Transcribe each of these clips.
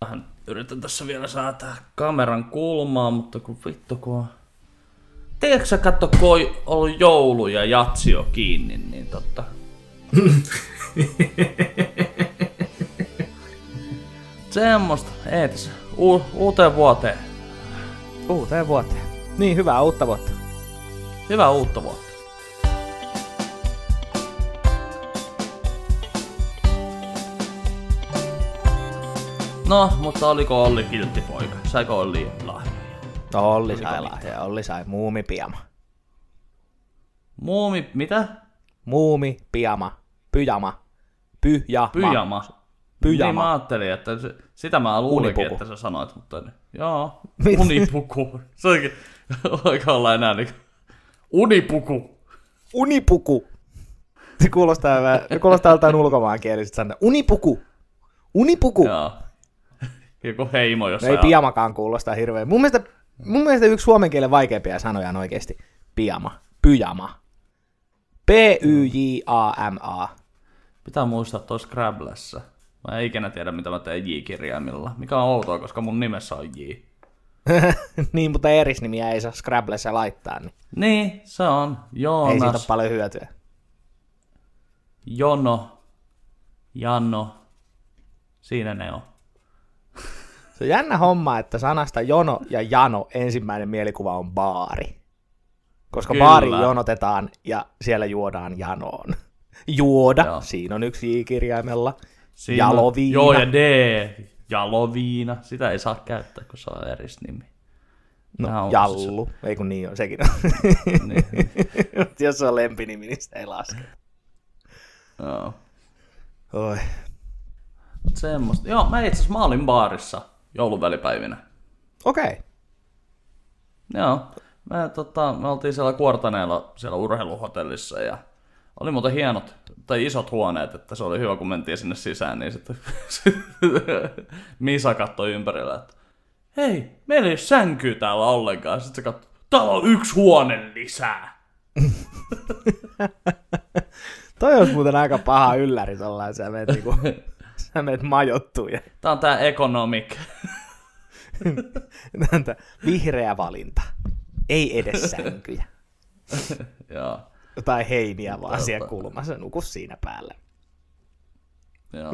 Vähän yritän tässä vielä saada kameran kulmaa, mutta kun vittu kun on... Tiedätkö sä katso, kun on ollut joulu ja jatsi jo kiinni, niin totta. Semmosta, ei tässä. U- uuteen vuoteen. Uuteen vuoteen. Niin, hyvää uutta vuotta. Hyvää uutta vuotta. No, mutta oliko Olli kiltti poika? Saiko Olli lahjoja? No, Olli Oliko sai lahjoja. Olli sai muumi piama. Muumi, mitä? Muumi piama. Pyjama. Pyjama. Pyjama. Pyjama. Niin mä ajattelin, että se, sitä mä luulinkin, Unipuku. että sä sanoit, mutta joo, Mit? unipuku. Se oikein, oikein olla enää niin unipuku. Unipuku. Se kuulostaa, kuulostaa joltain ulkomaankielisestä sanoa. Unipuku. Unipuku. Joo. Joku heimo No jossain. ei piamakaan kuulostaa hirveän. Mun mielestä, mun mielestä yksi suomen kielen vaikeimpia sanoja on oikeasti piama. Pyjama. P-Y-J-A-M-A. Pitää muistaa toi Scrabblessa. Mä en ikinä tiedä, mitä mä teen J-kirjaimilla. Mikä on outoa, koska mun nimessä on J. niin, mutta erisnimiä ei saa Scrabblessa laittaa, niin Niin, se on. Joonas, ei siitä ole paljon hyötyä. Jono, Janno. Siinä ne on. Se on jännä homma, että sanasta jono ja jano ensimmäinen mielikuva on baari. Koska Kyllä. baari jonotetaan ja siellä juodaan janoon. Juoda, Joo. siinä on yksi J-kirjaimella. Siinä Jaloviina. Joo, ja D. Jaloviina. Sitä ei saa käyttää, kun se on erisnimi. Tää No, on jallu. Ei kun niin on, sekin on. Niin, Jos se on lempinimi, niin sitä ei laske. joo. Oi. Semmosta. Joo, mä itse asiassa mä olin baarissa jouluvälipäivinä. Okei. Okay. Joo. Me, tota, me oltiin siellä Kuortaneella siellä urheiluhotellissa ja oli muuten hienot tai isot huoneet, että se oli hyvä, kun mentiin sinne sisään, niin sitten Misa katsoi ympärillä, että hei, meillä ei ole sänkyä täällä ollenkaan. Sitten se katsoi, täällä on yksi huone lisää. Toi olisi muuten aika paha ylläri tollain, sä niinku, sä meet majottuun ja Tää on tää economic. Tää vihreä valinta. Ei edes sänkyjä. Joo. Jotain heiniä vaan siellä kulmassa, nuku siinä päällä. Joo.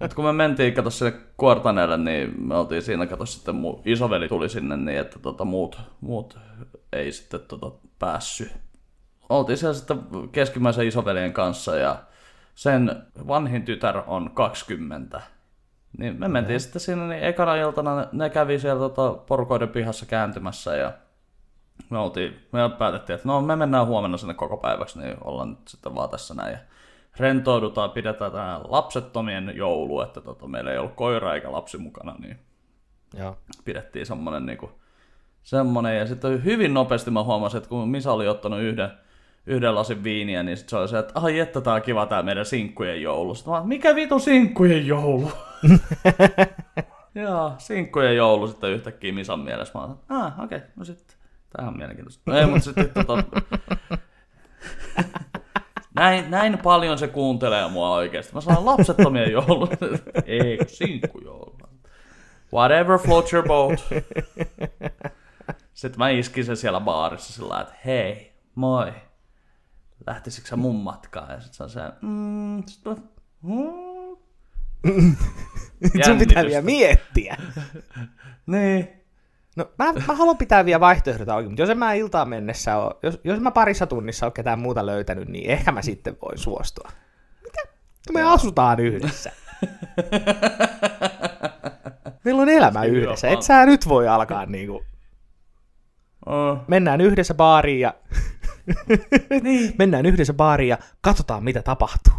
Mutta kun me mentiin, kato sinne Kuortaneelle, niin me oltiin siinä, kato sitten mun isoveli tuli sinne niin, että tota, muut, muut ei sitten tota, päässyt. Oltiin siellä sitten keskimmäisen isoveljen kanssa ja sen vanhin tytär on 20. Niin me mentiin sitten sinne, niin ekana iltana ne, kävi siellä tota, porukoiden pihassa kääntymässä ja me, oltiin, me päätettiin, että no me mennään huomenna sinne koko päiväksi, niin ollaan nyt sitten vaan tässä näin. Ja rentoudutaan, pidetään tämä lapsettomien joulu, että tota, meillä ei ollut koira eikä lapsi mukana, niin Joo. pidettiin semmonen niinku, semmonen. Ja sitten hyvin nopeasti mä huomasin, että kun Misa oli ottanut yhden, yhden lasin viiniä, niin sit se oli se, että ai että tää on kiva tää meidän sinkkujen joulu. Sitten mä, mikä vitu sinkkujen joulu? Joo, sinkkujen joulu sitten yhtäkkiä Misan mielessä. Mä oon, ah, okei, okay, no sitten, tää on mielenkiintoista. No ei, mutta sitten tota... näin, näin paljon se kuuntelee mua oikeesti. Mä sanon lapsettomien joulu. ei, kun sinkkujoulu. Whatever floats your boat. Sitten mä iskin sen siellä baarissa sillä että hei, moi. Lähtisikö sä mun matkaan? Ja sit se on se, mm, sit mä, mm. Sun pitää vielä miettiä. Niin. No, mä, mä haluan pitää vielä vaihtoehdota auki, mutta jos en mä iltaan mennessä ole, jos, jos mä parissa tunnissa ole ketään muuta löytänyt, niin ehkä mä sitten voin suostua. Mitä? No me asutaan yhdessä. Meillä on elämä yhdessä. Et sä nyt voi alkaa niinku... Oh. Mennään yhdessä baariin ja... Niin. Mennään yhdessä baariin ja katsotaan mitä tapahtuu.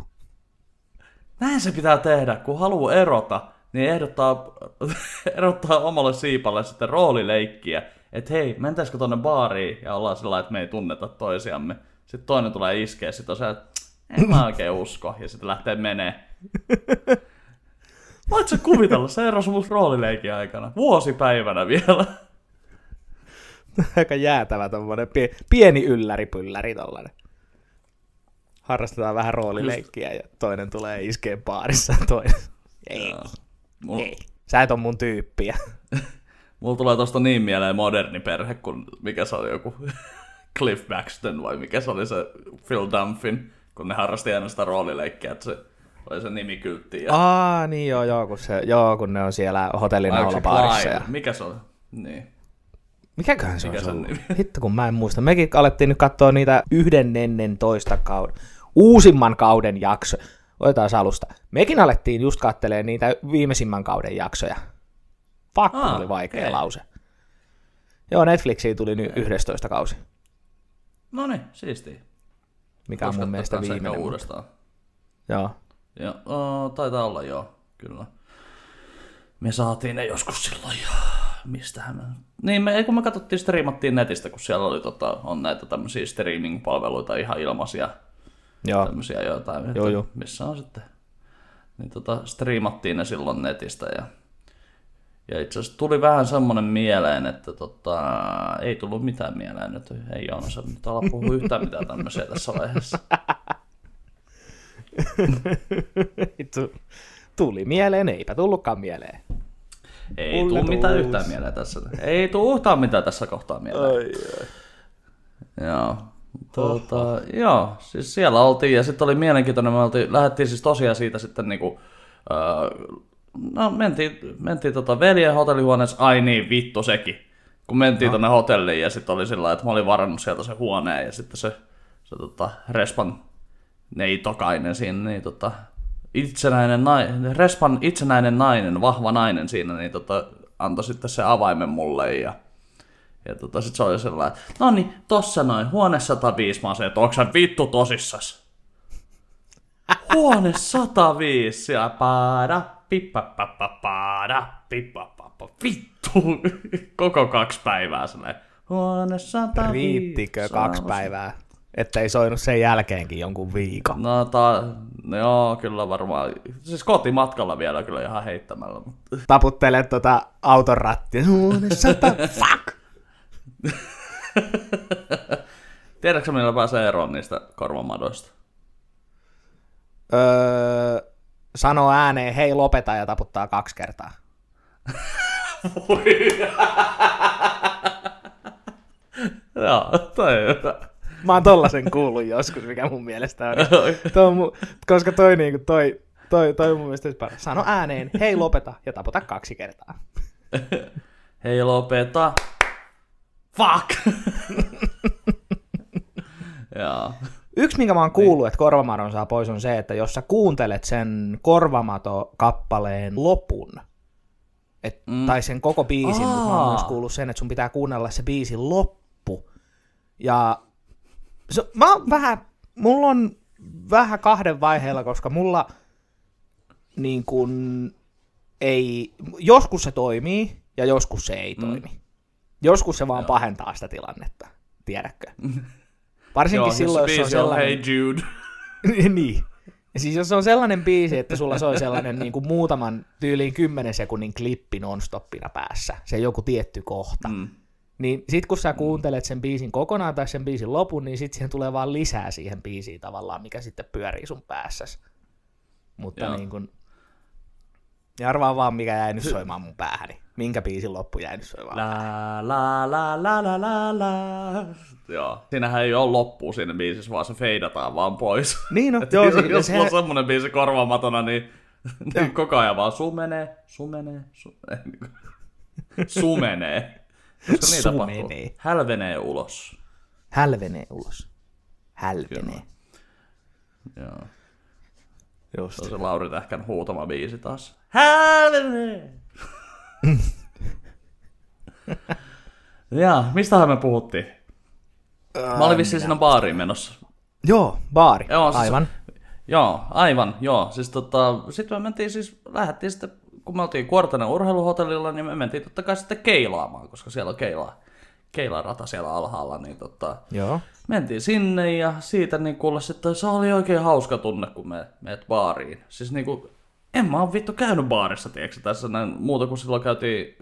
Näin se pitää tehdä, kun haluaa erota, niin ehdottaa, erottaa omalle siipalle sitten roolileikkiä, että hei, mentäisikö tonne baariin ja ollaan sillä että me ei tunneta toisiamme. Sitten toinen tulee iskeä, sitten on se, että en mä oikein usko, ja sitten lähtee menee. Voit sä kuvitella, se erosi mun roolileikin aikana, vuosipäivänä vielä. Aika jäätävä tommonen pie- pieni ylläripylläri tollanen. Harrastetaan vähän roolileikkiä ja toinen tulee iskeen baarissa toinen. Ei. Mulla, Ei. Sä et on mun tyyppiä. Mulla tulee tosta niin mieleen moderni perhe, kun mikä se oli joku Cliff Baxton vai mikä se oli se Phil Dunphin, kun ne harrasti aina sitä roolileikkiä, että se oli se nimikyltti. Ja... Aa, niin joo, joo, kun, se, joo, kun ne on siellä hotellin aulabaarissa. Clyde? Ja... Mikä se on? Niin. Mikäköhän se Mikä on se on ollut? Hitto, kun mä en muista. Mekin alettiin nyt katsoa niitä yhden ennen toista kauden, uusimman kauden jakso. Otetaan alusta. Mekin alettiin just kattelee niitä viimeisimmän kauden jaksoja. Fuck, Aa, oli vaikea okei. lause. Joo, Netflixiin tuli nyt 11 kausi, No niin, siistiä. mikä on mun mielestä viimeinen. uudestaan. Joo. Ja, o, taitaa olla joo, kyllä. Me saatiin ne joskus silloin jo. Mistähän me... Niin, me, kun me katsottiin, striimattiin netistä, kun siellä oli, tota, on näitä tämmöisiä streaming-palveluita ihan ilmaisia Joo. tämmöisiä jotain, Joo, joo. missä on sitten, niin tota, striimattiin ne silloin netistä ja, ja itse asiassa tuli vähän semmoinen mieleen, että tota, ei tullut mitään mieleen nyt, ei Joonas nyt ala puhua yhtään mitään tämmöisiä tässä vaiheessa. Tuli mieleen, eipä tullutkaan mieleen. Ei Mulle tuu mitään yhtään mieleen tässä. Ei tuu yhtään mitään tässä kohtaa mieleen. Ai, ai. Joo. Tuota, joo, siis siellä oltiin ja sitten oli mielenkiintoinen, me oltiin, lähdettiin siis tosiaan siitä sitten niinku, öö, no mentiin, mentiin tota veljen hotellihuoneessa, ai niin vittu sekin. Kun mentiin no. tonne hotelliin ja sitten oli sillä että mä olin varannut sieltä se huoneen ja sitten se, se tota, Respan neitokainen siinä, niin tota, itsenäinen nainen, Respan itsenäinen nainen, vahva nainen siinä, niin tota, antoi sitten se avaimen mulle ja ja tota, sit se oli sellainen, no niin, tossa noin, huone 105. Mä oon että onks sä vittu tosissas? Huone 105 ja paada, pippa, pappa, paada, pippa, pappa, vittu. Koko kaksi päivää sellainen. Huone 105. Riittikö kaksi päivää? Että ei soinut sen jälkeenkin jonkun viikon. No, ta, no joo, kyllä varmaan. Siis kotimatkalla vielä kyllä ihan heittämällä. Mutta... Taputtele tota auton rattia. Fuck! Tiedätkö millä pääsee eroon niistä korvamadoista? Öö, sanoo ääneen, hei lopeta ja taputtaa kaksi kertaa. Joo, toi on hyvä. Mä oon tollasen kuullut joskus, mikä mun mielestä on. Toi on mu- koska toi, niinku, toi, toi, toi on mun mielestä paras. Sano ääneen, hei lopeta ja taputa kaksi kertaa. Hei lopeta. Fuck! Joo. Yksi, minkä mä oon kuullut, että korvamadon saa pois, on se, että jos sä kuuntelet sen korvamato-kappaleen lopun, et, mm. tai sen koko biisin, mutta mä oon Aa. myös kuullut sen, että sun pitää kuunnella se biisin loppu. Ja se, mä oon vähän, mulla on vähän kahden vaiheella, koska mulla niin kun ei, joskus se toimii ja joskus se ei toimi. Joskus se vaan pahentaa sitä tilannetta, tiedätkö? Varsinkin Joo, silloin, jos jos se on sellainen... Hey Jude. niin. Ja siis jos se on sellainen biisi, että sulla soi sellainen niin kuin muutaman tyyliin 10 sekunnin klippi nonstoppina päässä, se joku tietty kohta, mm. Mm. niin sit kun sä kuuntelet sen biisin kokonaan tai sen biisin lopun, niin sit siihen tulee vaan lisää siihen biisiin tavallaan, mikä sitten pyörii sun päässäsi. Mutta Joo. niin kuin, ja arvaa vaan, mikä jäi nyt soimaan mun päähäni. Minkä biisin loppu jäi nyt soimaan. La la la la la la la. Joo. Siinähän ei ole loppua siinä biisissä, vaan se feidataan vaan pois. Niin no, joo, jos, si- jos se- on semmonen biisi korvaamatona, niin, niin koko ajan vaan sumenee, sumenee, sumenee. sumenee. Koska niin tapahtuu. Sumenee. Hälvenee ulos. Hälvenee ulos. Hälvenee. Joo. Just. Se on se Lauri Tähkän huutama biisi taas. Hälvenee! Jaa, mistähän me puhuttiin? Mä olin vissiin siinä baariin menossa. Joo, baari. Joo, siis- Aivan. Joo, aivan, joo. Siis tota, sitten me mentiin siis, lähdettiin sitten, kun me oltiin Kuortanen urheiluhotellilla, niin me mentiin totta kai sitten keilaamaan, koska siellä on keila, keilarata siellä alhaalla, niin tota, Joo. mentiin sinne ja siitä niin kuule sitten, se oli oikein hauska tunne, kun me meet baariin. Siis niin kuin, en mä oon vittu käynyt baarissa, tiedätkö, tässä näin, muuta kuin silloin käytiin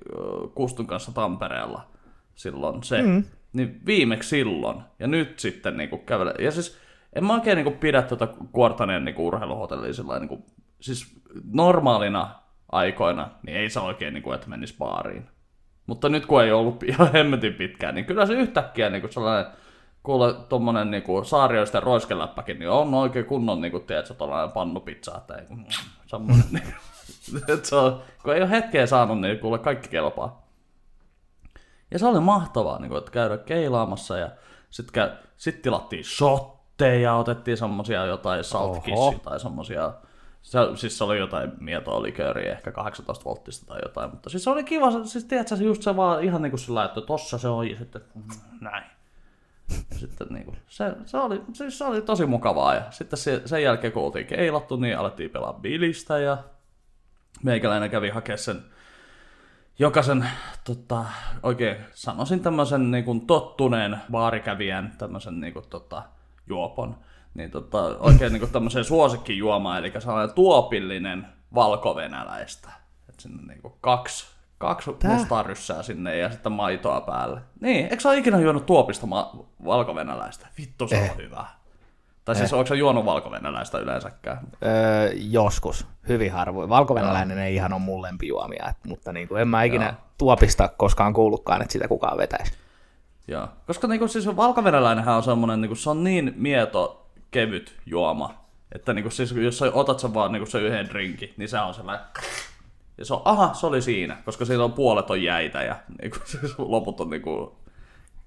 Kustun kanssa Tampereella silloin se. Mm. Niin viimeksi silloin, ja nyt sitten niin kuin kävele. Ja siis en mä oikein niin kuin pidä tuota Kuortaneen niin urheiluhotellia sillä niin kuin, siis normaalina aikoina, niin ei se oikein, niin kuin, että menisi baariin. Mutta nyt kun ei ollut ihan hemmetin pitkään, niin kyllä se yhtäkkiä niin kuin sellainen, kuule tuommoinen niin kuin saarioisten roiskeläppäkin, niin on oikein kunnon, niin kuin, tiedätkö, tuollainen pannupizza, että ei, mm, semmoinen, niin, että se on, kun ei ole hetkeä saanut, niin kuule kaikki kelpaa. Ja se oli mahtavaa, niin kuin, että käydä keilaamassa ja sitten sit tilattiin shotteja, otettiin semmosia jotain saltkissia tai semmosia, se, siis se oli jotain mietoa likööriä, ehkä 18 volttista tai jotain, mutta siis se oli kiva, siis tiedätkö, se just se vaan ihan niin kuin sillä, että tossa se on ja sitten näin. Ja sitten niin kuin, se, se, oli, siis se oli tosi mukavaa ja sitten se, sen jälkeen kun oltiin keilattu, niin alettiin pelaa bilistä ja meikäläinen kävi hakemaan sen jokaisen, tota, oikein sanoisin tämmöisen niin kuin tottuneen baarikävijän tämmöisen niin kuin, tota, juopon, niin tota, oikein niin kuin tämmöiseen suosikkijuomaan, eli sellainen tuopillinen valkovenäläistä. Et sinne niin kuin kaksi, kaksi Tää? mustaa ryssää sinne ja sitten maitoa päälle. Niin, eikö sä ole ikinä juonut tuopista ma- valkovenäläistä? Vittu, se Eh. on hyvä. Tai siis onko sä juonut valkovenäläistä yleensäkään? Öö, joskus, hyvin harvoin. Valkovenäläinen ei ihan ole mun lempijuomia, mutta niin kuin en mä ikinä Joo. tuopista koskaan kuullutkaan, että sitä kukaan vetäisi. Joo. Koska niinku, siis valkovenäläinenhän on semmonen, niinku, se on niin mieto, kevyt juoma, että niinku, siis, jos sä otat sen vaan niinku, se yhden drinkin, niin se on sellainen... Ja se on, aha, se oli siinä, koska siinä on puolet on jäitä ja niinku, siis loput on niinku,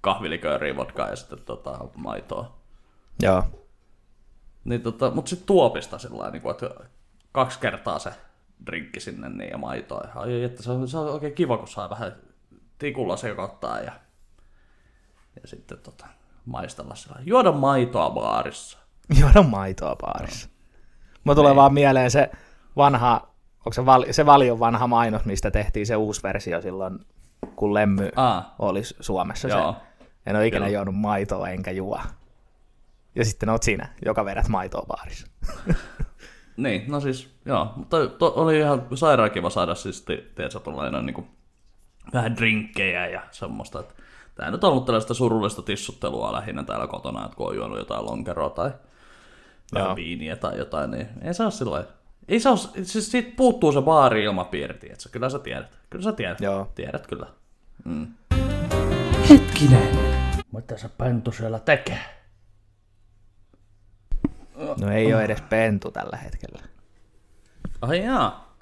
kahvilikööriä, vodkaa ja sitten tota, maitoa. Joo. Niin, tota, mutta sitten tuopista sillä niinku, että kaksi kertaa se drinkki sinne niin, ja maitoa. Ja, että se, on, se on oikein kiva, kun saa vähän tikulla sekoittaa ja, ja sitten tota, maistella sillä. Juoda maitoa baarissa. Juoda maitoa baarissa. Mä tulee vaan mieleen se vanha, onko se, val, se valion vanha mainos, mistä tehtiin se uusi versio silloin, kun Lemmy Aa, oli Suomessa Joo. se. En ole ikinä Joo. juonut maitoa enkä juo. Ja sitten oot sinä, joka vedät maitoa baarissa. niin, no siis, joo. Mutta to, oli ihan sairaan kiva saada siis, ti- tiedätkö, tuollainen niin kuin, vähän drinkkejä ja semmoista, että Tämä nyt on ollut tällaista surullista tissuttelua lähinnä täällä kotona, että kun on juonut jotain lonkeroa tai vähän Joo. viiniä tai jotain, niin ei se ole sillä ei se ole, siis siitä puuttuu se baari-ilmapiiri, tiedätkö? Kyllä sä tiedät. Kyllä sä tiedät. Joo. Tiedät kyllä. Mm. Hetkinen. Mitä se pentu siellä tekee? No ei ole edes pentu tällä hetkellä. Ai jaa.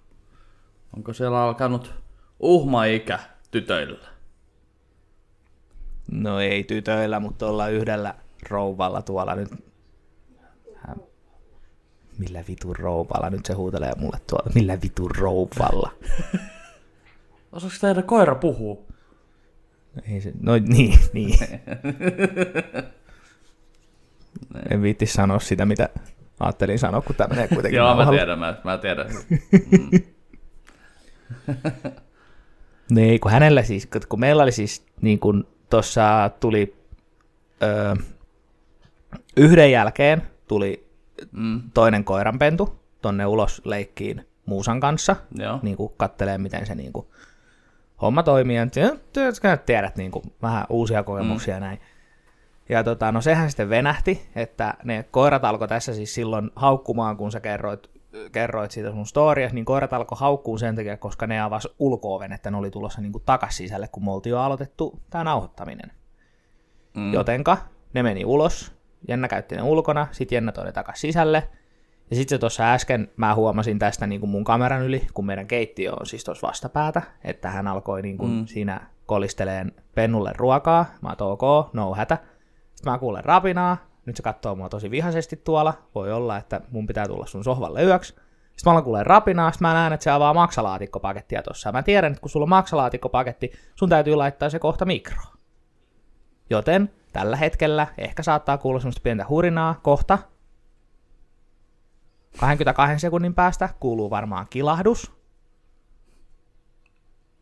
Onko siellä alkanut uhma-ikä tytöillä? No ei tytöillä, mutta ollaan yhdellä rouvalla tuolla nyt. Millä vitun rouvalla? Nyt se huutelee mulle tuolla. Millä vitun rouvalla? Osaako teidän koira puhua? Ei se... No niin, niin. en viitti sanoa sitä, mitä ajattelin sanoa, kun tämä menee kuitenkin Joo, mä tiedän, mä, mä tiedän. Niin, kun hänellä siis, kun meillä oli siis, niin kun tuossa tuli öö, yhden jälkeen tuli Mm, toinen koiranpentu tonne ulos leikkiin Muusan kanssa, joo. niin kuin kattelee, miten se niin kuin, homma toimii, ja tiedät niin kuin, vähän uusia kokemuksia mm. näin. Ja tota, no sehän sitten venähti, että ne koirat alkoi tässä siis silloin haukkumaan, kun sä kerroit, kerroit siitä sun storias, niin koirat alkoi haukkuun sen takia, koska ne avasi ulko-oven, että ne oli tulossa niin kuin takas sisälle, kun me oltiin jo aloitettu tämä nauhoittaminen. Mm. Jotenka ne meni ulos, Jenna käytti ne ulkona, sitten Jenna toi ne takas sisälle. Ja sitten se tuossa äsken, mä huomasin tästä niin kuin mun kameran yli, kun meidän keittiö on siis tuossa vastapäätä, että hän alkoi niin kuin mm. siinä kolisteleen pennulle ruokaa. Mä oon ok, no hätä. Sitten mä kuulen rapinaa, nyt se katsoo mua tosi vihaisesti tuolla. Voi olla, että mun pitää tulla sun sohvalle yöksi. Sitten mä alan kuulee rapinaa, sitten mä näen, että se avaa maksalaatikkopakettia tuossa. Mä tiedän, että kun sulla on maksalaattikkopaketti, sun täytyy laittaa se kohta mikroon. Joten tällä hetkellä ehkä saattaa kuulla semmoista pientä hurinaa kohta. 22 sekunnin päästä kuuluu varmaan kilahdus.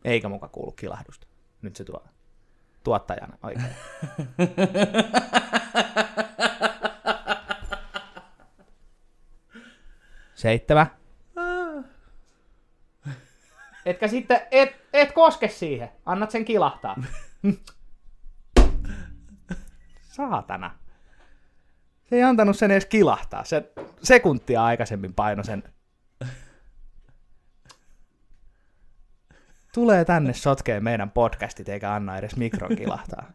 Eikä muka kuulu kilahdusta. Nyt se tuo tuottajana oikein. Seitsemän. Etkä sitten, et, et koske siihen. Annat sen kilahtaa. Saatana. Se ei antanut sen edes kilahtaa. Se sekuntia aikaisemmin paino sen. tulee tänne sotkee meidän podcastit eikä anna edes mikron kilahtaa.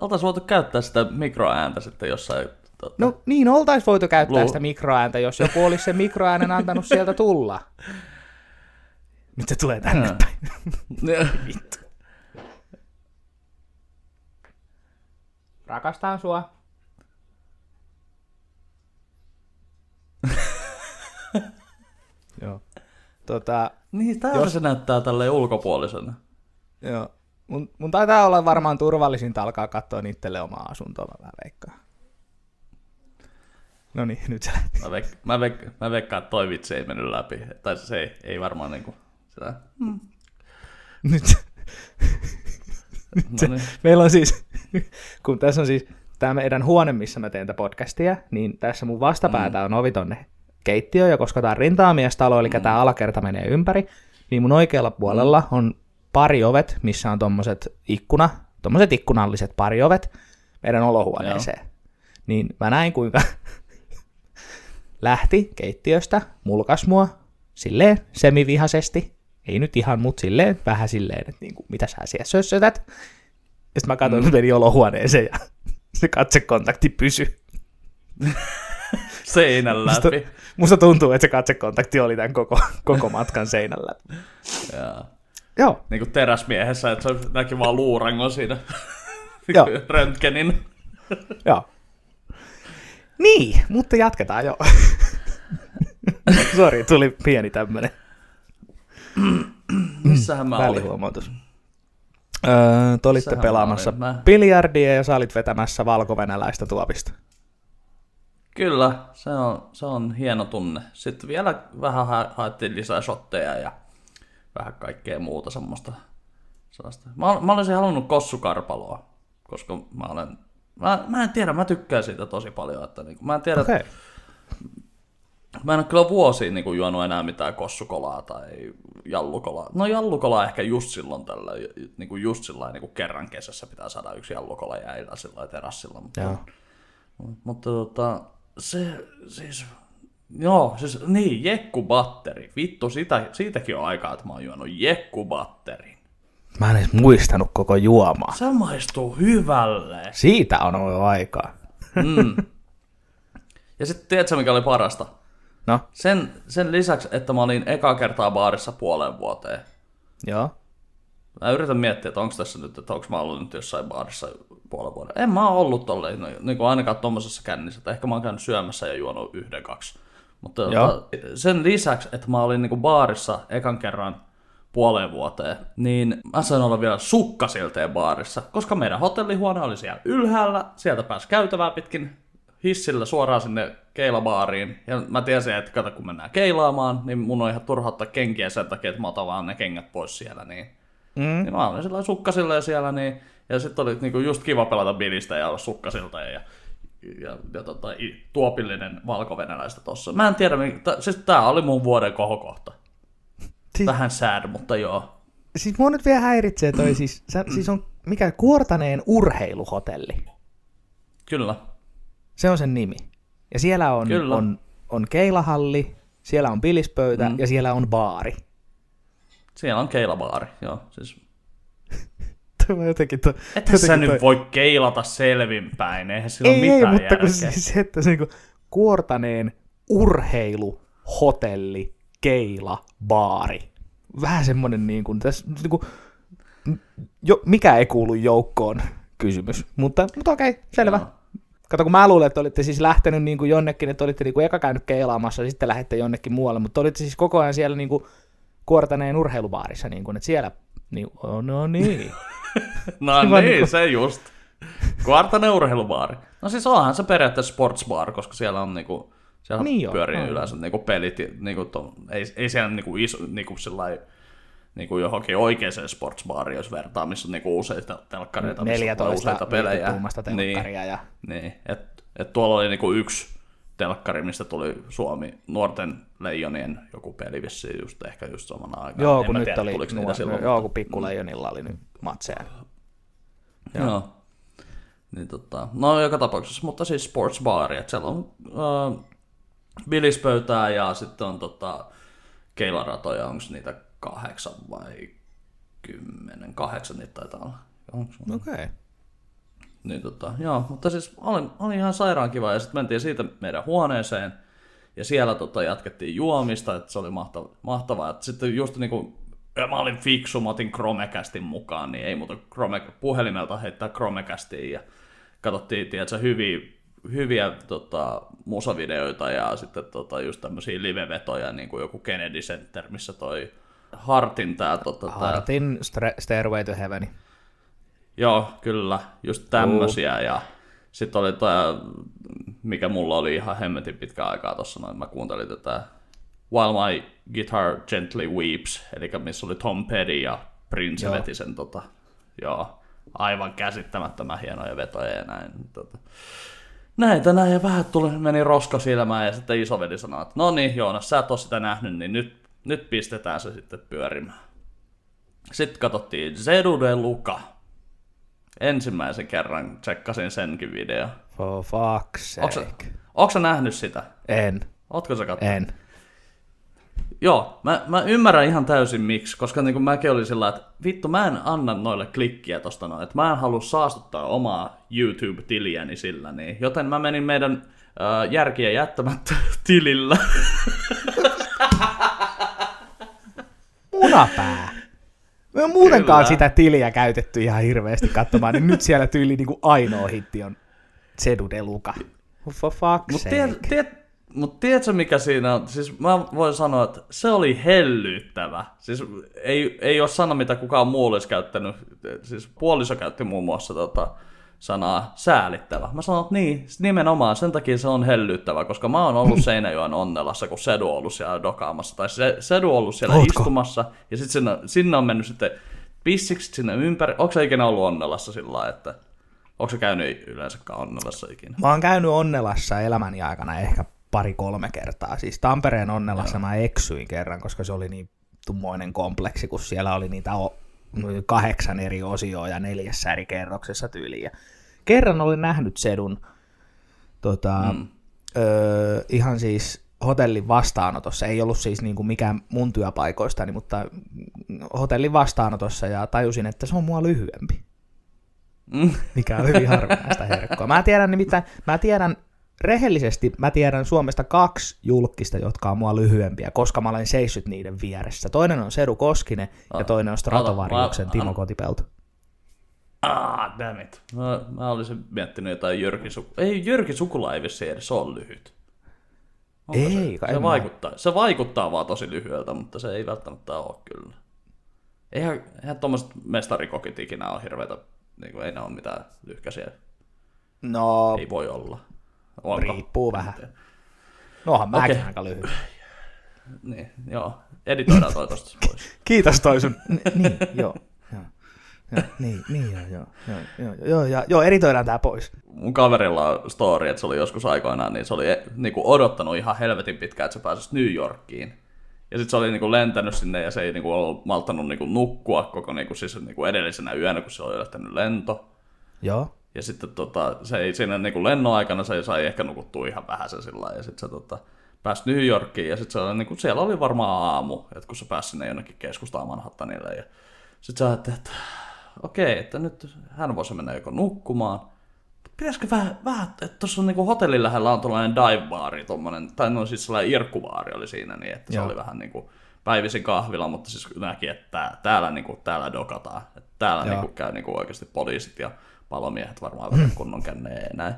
Oltaisiin voitu käyttää sitä mikroääntä sitten jossain... Tota... No niin, oltais voitu käyttää Lu- sitä mikroääntä, jos joku olisi sen mikroäänen antanut sieltä tulla. Nyt se tulee tänne Hmm. päin. Vittu. Rakastan sua. Joo. Tota, Niin, täällä Jos- se näyttää tälleen ulkopuolisena. joo. Mun, mun taitaa olla varmaan turvallisinta alkaa katsoa itselle omaa asuntoa, mä vähän veikkaan. No niin, nyt se lähti. Mä, veik- mä, veik- mä veikkaan, että toi vitsi ei mennyt läpi. Tai se ei, ei varmaan niinku sitä... Nyt, No niin. meillä on siis, kun tässä on siis tämä meidän huone, missä mä teen tätä podcastia, niin tässä mun vastapäätä on ovi tonne keittiö, ja koska tämä on rintaamiestalo, eli tämä alakerta menee ympäri, niin mun oikealla puolella on pari ovet, missä on tommoset ikkuna, tommoset ikkunalliset pari ovet meidän olohuoneeseen. Niin mä näin, kuinka lähti keittiöstä, mulkas mua, silleen semivihaisesti, ei nyt ihan, mutta silleen vähän silleen, että niinku, mitä sä siellä sössötät. Ja sitten mä katsoin, että meni olohuoneeseen ja se katsekontakti pysyi. Seinän Musta, läpi. musta tuntuu, että se katsekontakti oli tämän koko, koko matkan seinällä. Jaa. Joo, Niin kuin teräsmiehessä, että se näki vaan luurangon siinä Joo. röntgenin. joo. Niin, mutta jatketaan jo. Sori, tuli pieni tämmönen Missähän mä olin? välihuomautus. Öö, te olitte pelaamassa olin? Mä- biljardia ja sä olit vetämässä valkovenäläistä tuopista. Kyllä, se on, se on hieno tunne. Sitten vielä vähän ha- haettiin lisää shotteja ja vähän kaikkea muuta semmoista. sellaista. Mä, mä olisin halunnut kossukarpaloa, koska mä olen... Mä, mä en tiedä, mä tykkään siitä tosi paljon. Että niinku, mä en tiedä, okay. Mä en ole kyllä vuosiin niinku juonut enää mitään kossukolaa tai jallukolaa. No jallukolaa ehkä just silloin tällä, niinku just sillä niinku kerran kesässä pitää saada yksi jallukola jäillä sillä terassilla. Mutta Joo. mutta tota, se siis, joo, siis niin, jekkubatteri. Vittu, sitä, siitäkin on aikaa, että mä oon juonut jekkubatterin. Mä en edes muistanut koko juomaa. Se maistuu hyvälle. Siitä on ollut aikaa. Ja sitten tiedätkö, mikä oli parasta? No, Sen, sen lisäksi, että mä olin eka kertaa baarissa puolen vuoteen. joo. Mä yritän miettiä, että onko tässä nyt, että onko mä ollut nyt jossain baarissa puolen vuoden. En mä ollut tolleen, no, niin kuin ainakaan tommosessa kännissä. Että ehkä mä oon käynyt syömässä ja juonut yhden, kaksi. Mutta tota, sen lisäksi, että mä olin niin kuin baarissa ekan kerran puoleen vuoteen, niin mä sain olla vielä sukkasilteen baarissa, koska meidän hotellihuone oli siellä ylhäällä, sieltä pääsi käytävää pitkin hissillä suoraan sinne keilabaariin. Ja mä tiesin, että kato kun mennään keilaamaan, niin mun on ihan turha ottaa kenkiä sen takia, että mä otan vaan ne kengät pois siellä. Niin, Mm. niin mä olin sillä sukkasilla siellä, niin, ja sitten oli niinku just kiva pelata bilistä ja olla sukkasilta ja, ja, ja tota, i- tuopillinen valkovenäläistä tossa. Mä en tiedä, t- siis tää oli mun vuoden kohokohta. Siis, Vähän sad, mutta joo. siis mua nyt vielä häiritsee toi, siis, sä, siis on mikä Kuortaneen urheiluhotelli. Kyllä. Se on sen nimi. Ja siellä on, Kyllä. on, on keilahalli, siellä on bilispöytä mm. ja siellä on baari. Siellä on keilabaari, joo. Siis, Toi on jotenkin to, ethän sä jotenkin nyt voi keilata selvinpäin, eihän sillä Ei, ole ei, mitään mutta kun järkeä. siis se, että se niinku Kuortaneen urheiluhotelli, keila, baari. Vähän semmonen niin kuin, tässä, niin kuin, jo, mikä ei kuulu joukkoon kysymys. Mutta, mutta okei, selvä. Joo. Kato, kun mä luulen, että olitte siis lähtenyt niin kuin jonnekin, että olitte niin kuin eka käynyt keilaamassa ja sitten lähdette jonnekin muualle, mutta olitte siis koko ajan siellä niin kuin Kuortaneen urheilubaarissa, niin kuin, että siellä, niin, oh, no niin. No niin, niinku- se just. Kvartanen urheilubaari. No siis onhan se periaatteessa sportsbar, koska siellä on niinku, siellä Niin pyörii on. yleensä niinku pelit, niinku to, ei, ei siellä niinku iso, niinku sillai, niinku johonkin oikeaan sportsbaariin, jos vertaa, missä on niinku useita telkkareita, missä on 14 useita pelejä. tuumasta telkkaria ja Niin, niin että et tuolla oli niinku yksi telkkari, mistä tuli Suomi nuorten leijonien joku peli vissiin just ehkä just samana aikaan. Joo, kun nyt tiedä, oli, tuliko niitä nuor- silloin, joo, kun pikkuleijonilla oli nyt matseja. Joo. Joo. Niin tota, no joka tapauksessa, mutta siis sports bar, että siellä on äh, bilispöytää ja sitten on tota, keilaratoja, onko niitä kahdeksan vai kymmenen? Kahdeksan niitä taitaa olla. Okei. Okay. niin tota, joo, mutta siis oli, oli ihan sairaan kiva ja sitten mentiin siitä meidän huoneeseen ja siellä tota, jatkettiin juomista, että se oli mahtava, mahtavaa. Et sitten just niinku, ja mä olin fiksu, mä otin Chromecastin mukaan, niin ei muuta Chrome, puhelimelta heittää Chromecastiin ja katsottiin, tiedätkö, hyviä, hyviä tota, musavideoita ja sitten tota, just tämmöisiä livevetoja, niin kuin joku Kennedy Center, missä toi Hartin tää, tota, tää Hartin Stra- Stairway to Heaven. Joo, kyllä, just tämmösiä. Ja sitten oli tämä, mikä mulla oli ihan hemmetin pitkä aikaa tuossa noin, mä kuuntelin tätä While My Guitar Gently Weeps, eli missä oli Tom Petty ja Prince Joo. veti sen tota, joo, aivan käsittämättömän hienoja vetoja ja näin. Tota. Näitä näin ja vähän tuli, meni roska silmään ja sitten isoveli sanoi, että no niin Joonas, sä et ole sitä nähnyt, niin nyt, nyt pistetään se sitten pyörimään. Sitten katsottiin Zedu de Luca. Ensimmäisen kerran tsekkasin senkin video. For fuck's sake. onko sä nähnyt sitä? En, Ootko sä katsonut? en. Joo, mä, mä ymmärrän ihan täysin miksi, koska niin mäkin olin sillä että vittu mä en anna noille klikkiä tosta noin, että mä en halua saastuttaa omaa YouTube-tiliäni sillä, niin, joten mä menin meidän äh, järkiä jättämättä tilillä. Munapää. Me on muutenkaan Kyllä. sitä tiliä käytetty ihan hirveästi katsomaan, niin nyt siellä tyyli niinku ainoa hitti on Sedu de Luca. For fuck's Mutta sake. tiedät, tiedät, mut tiedätkö mikä siinä on? Siis mä voin sanoa, että se oli hellyttävä. Siis ei, ei ole sana, mitä kukaan muu olisi käyttänyt. Siis puoliso käytti muun muassa tota sanaa säälittävä. Mä sanon, että niin, nimenomaan sen takia se on hellyttävä, koska mä oon ollut Seinäjoen onnelassa, kun Sedu on ollut siellä dokaamassa. Tai se, Sedu on ollut siellä Ootko? istumassa, ja sitten sinne, sinne on mennyt sitten pissiksi sinne ympäri. Onko se ikinä ollut onnelassa sillä lailla, että... Onko se käynyt yleensäkään onnelassa ikinä? Mä oon käynyt Onnelassa elämäni aikana ehkä pari-kolme kertaa. Siis Tampereen Onnelassa mä eksyin kerran, koska se oli niin tummoinen kompleksi, kun siellä oli niitä o- kahdeksan eri osioa ja neljässä eri kerroksessa tyyliin. Ja kerran olin nähnyt Sedun tota, mm. öö, ihan siis hotellin vastaanotossa, ei ollut siis niin kuin mikään mun työpaikoistani, mutta hotellin vastaanotossa ja tajusin, että se on mua lyhyempi Mm. mikä on hyvin harvinaista herkkoa. Mä tiedän nimittäin, mä tiedän rehellisesti, mä tiedän Suomesta kaksi julkista, jotka on mua lyhyempiä, koska mä olen seissyt niiden vieressä. Toinen on Sedu Koskinen ja Ah, toinen on Stratovarjuksen Timo Kotipelto. Ah, damn it. Mä, mä olisin miettinyt jotain Jyrki Sukula. Ei, Jyrki Sukula ei vissiin edes ole lyhyt. Onko Ei, se? Se vaikuttaa, se vaikuttaa vaan tosi lyhyeltä, mutta se ei välttämättä ole kyllä. Eihän, eihän tuommoiset mestarikokit ikinä ole hirveitä, niin kuin, ei ne ole mitään lyhkäisiä. No, Ei voi olla. Onko? riippuu vähän. No onhan mäkin Okei. aika lyhyt. Niin, joo. Editoidaan toi tosta pois. Kiitos toi sun. Niin, joo. joo. Joo, niin, niin joo, joo, joo, joo, joo, joo, joo, editoidaan tää pois. mun kaverilla on story, että se oli joskus aikoinaan, niin se oli niinku odottanut ihan helvetin pitkään, että se pääsisi New Yorkiin. Ja sitten se oli niinku lentänyt sinne ja se ei niinku ollut malttanut niinku nukkua koko niinku, siis niinku edellisenä yönä, kun se oli lähtenyt lento. Joo. Ja sitten tota, se ei siinä niinku lennon aikana se sai ehkä nukuttua ihan vähän se sillä ja sitten se tota, pääsi New Yorkiin ja sitten se oli, niinku, siellä oli varmaan aamu, että kun se pääsi sinne jonnekin keskustaan Manhattanille ja sitten se ajatteli, että okei, että nyt hän voisi mennä joko nukkumaan, pitäisikö vähän, vähän että tuossa on niinku hotellin lähellä on tuollainen dive-baari, tommonen, tai no siis sellainen irkkubaari oli siinä, niin että se Joo. oli vähän niinku päivisin kahvila, mutta siis näki, että tää- täällä, niinku, täällä dokataan, että täällä Joo. niinku käy niinku oikeasti poliisit ja palomiehet varmaan vähän kunnon känneen näin.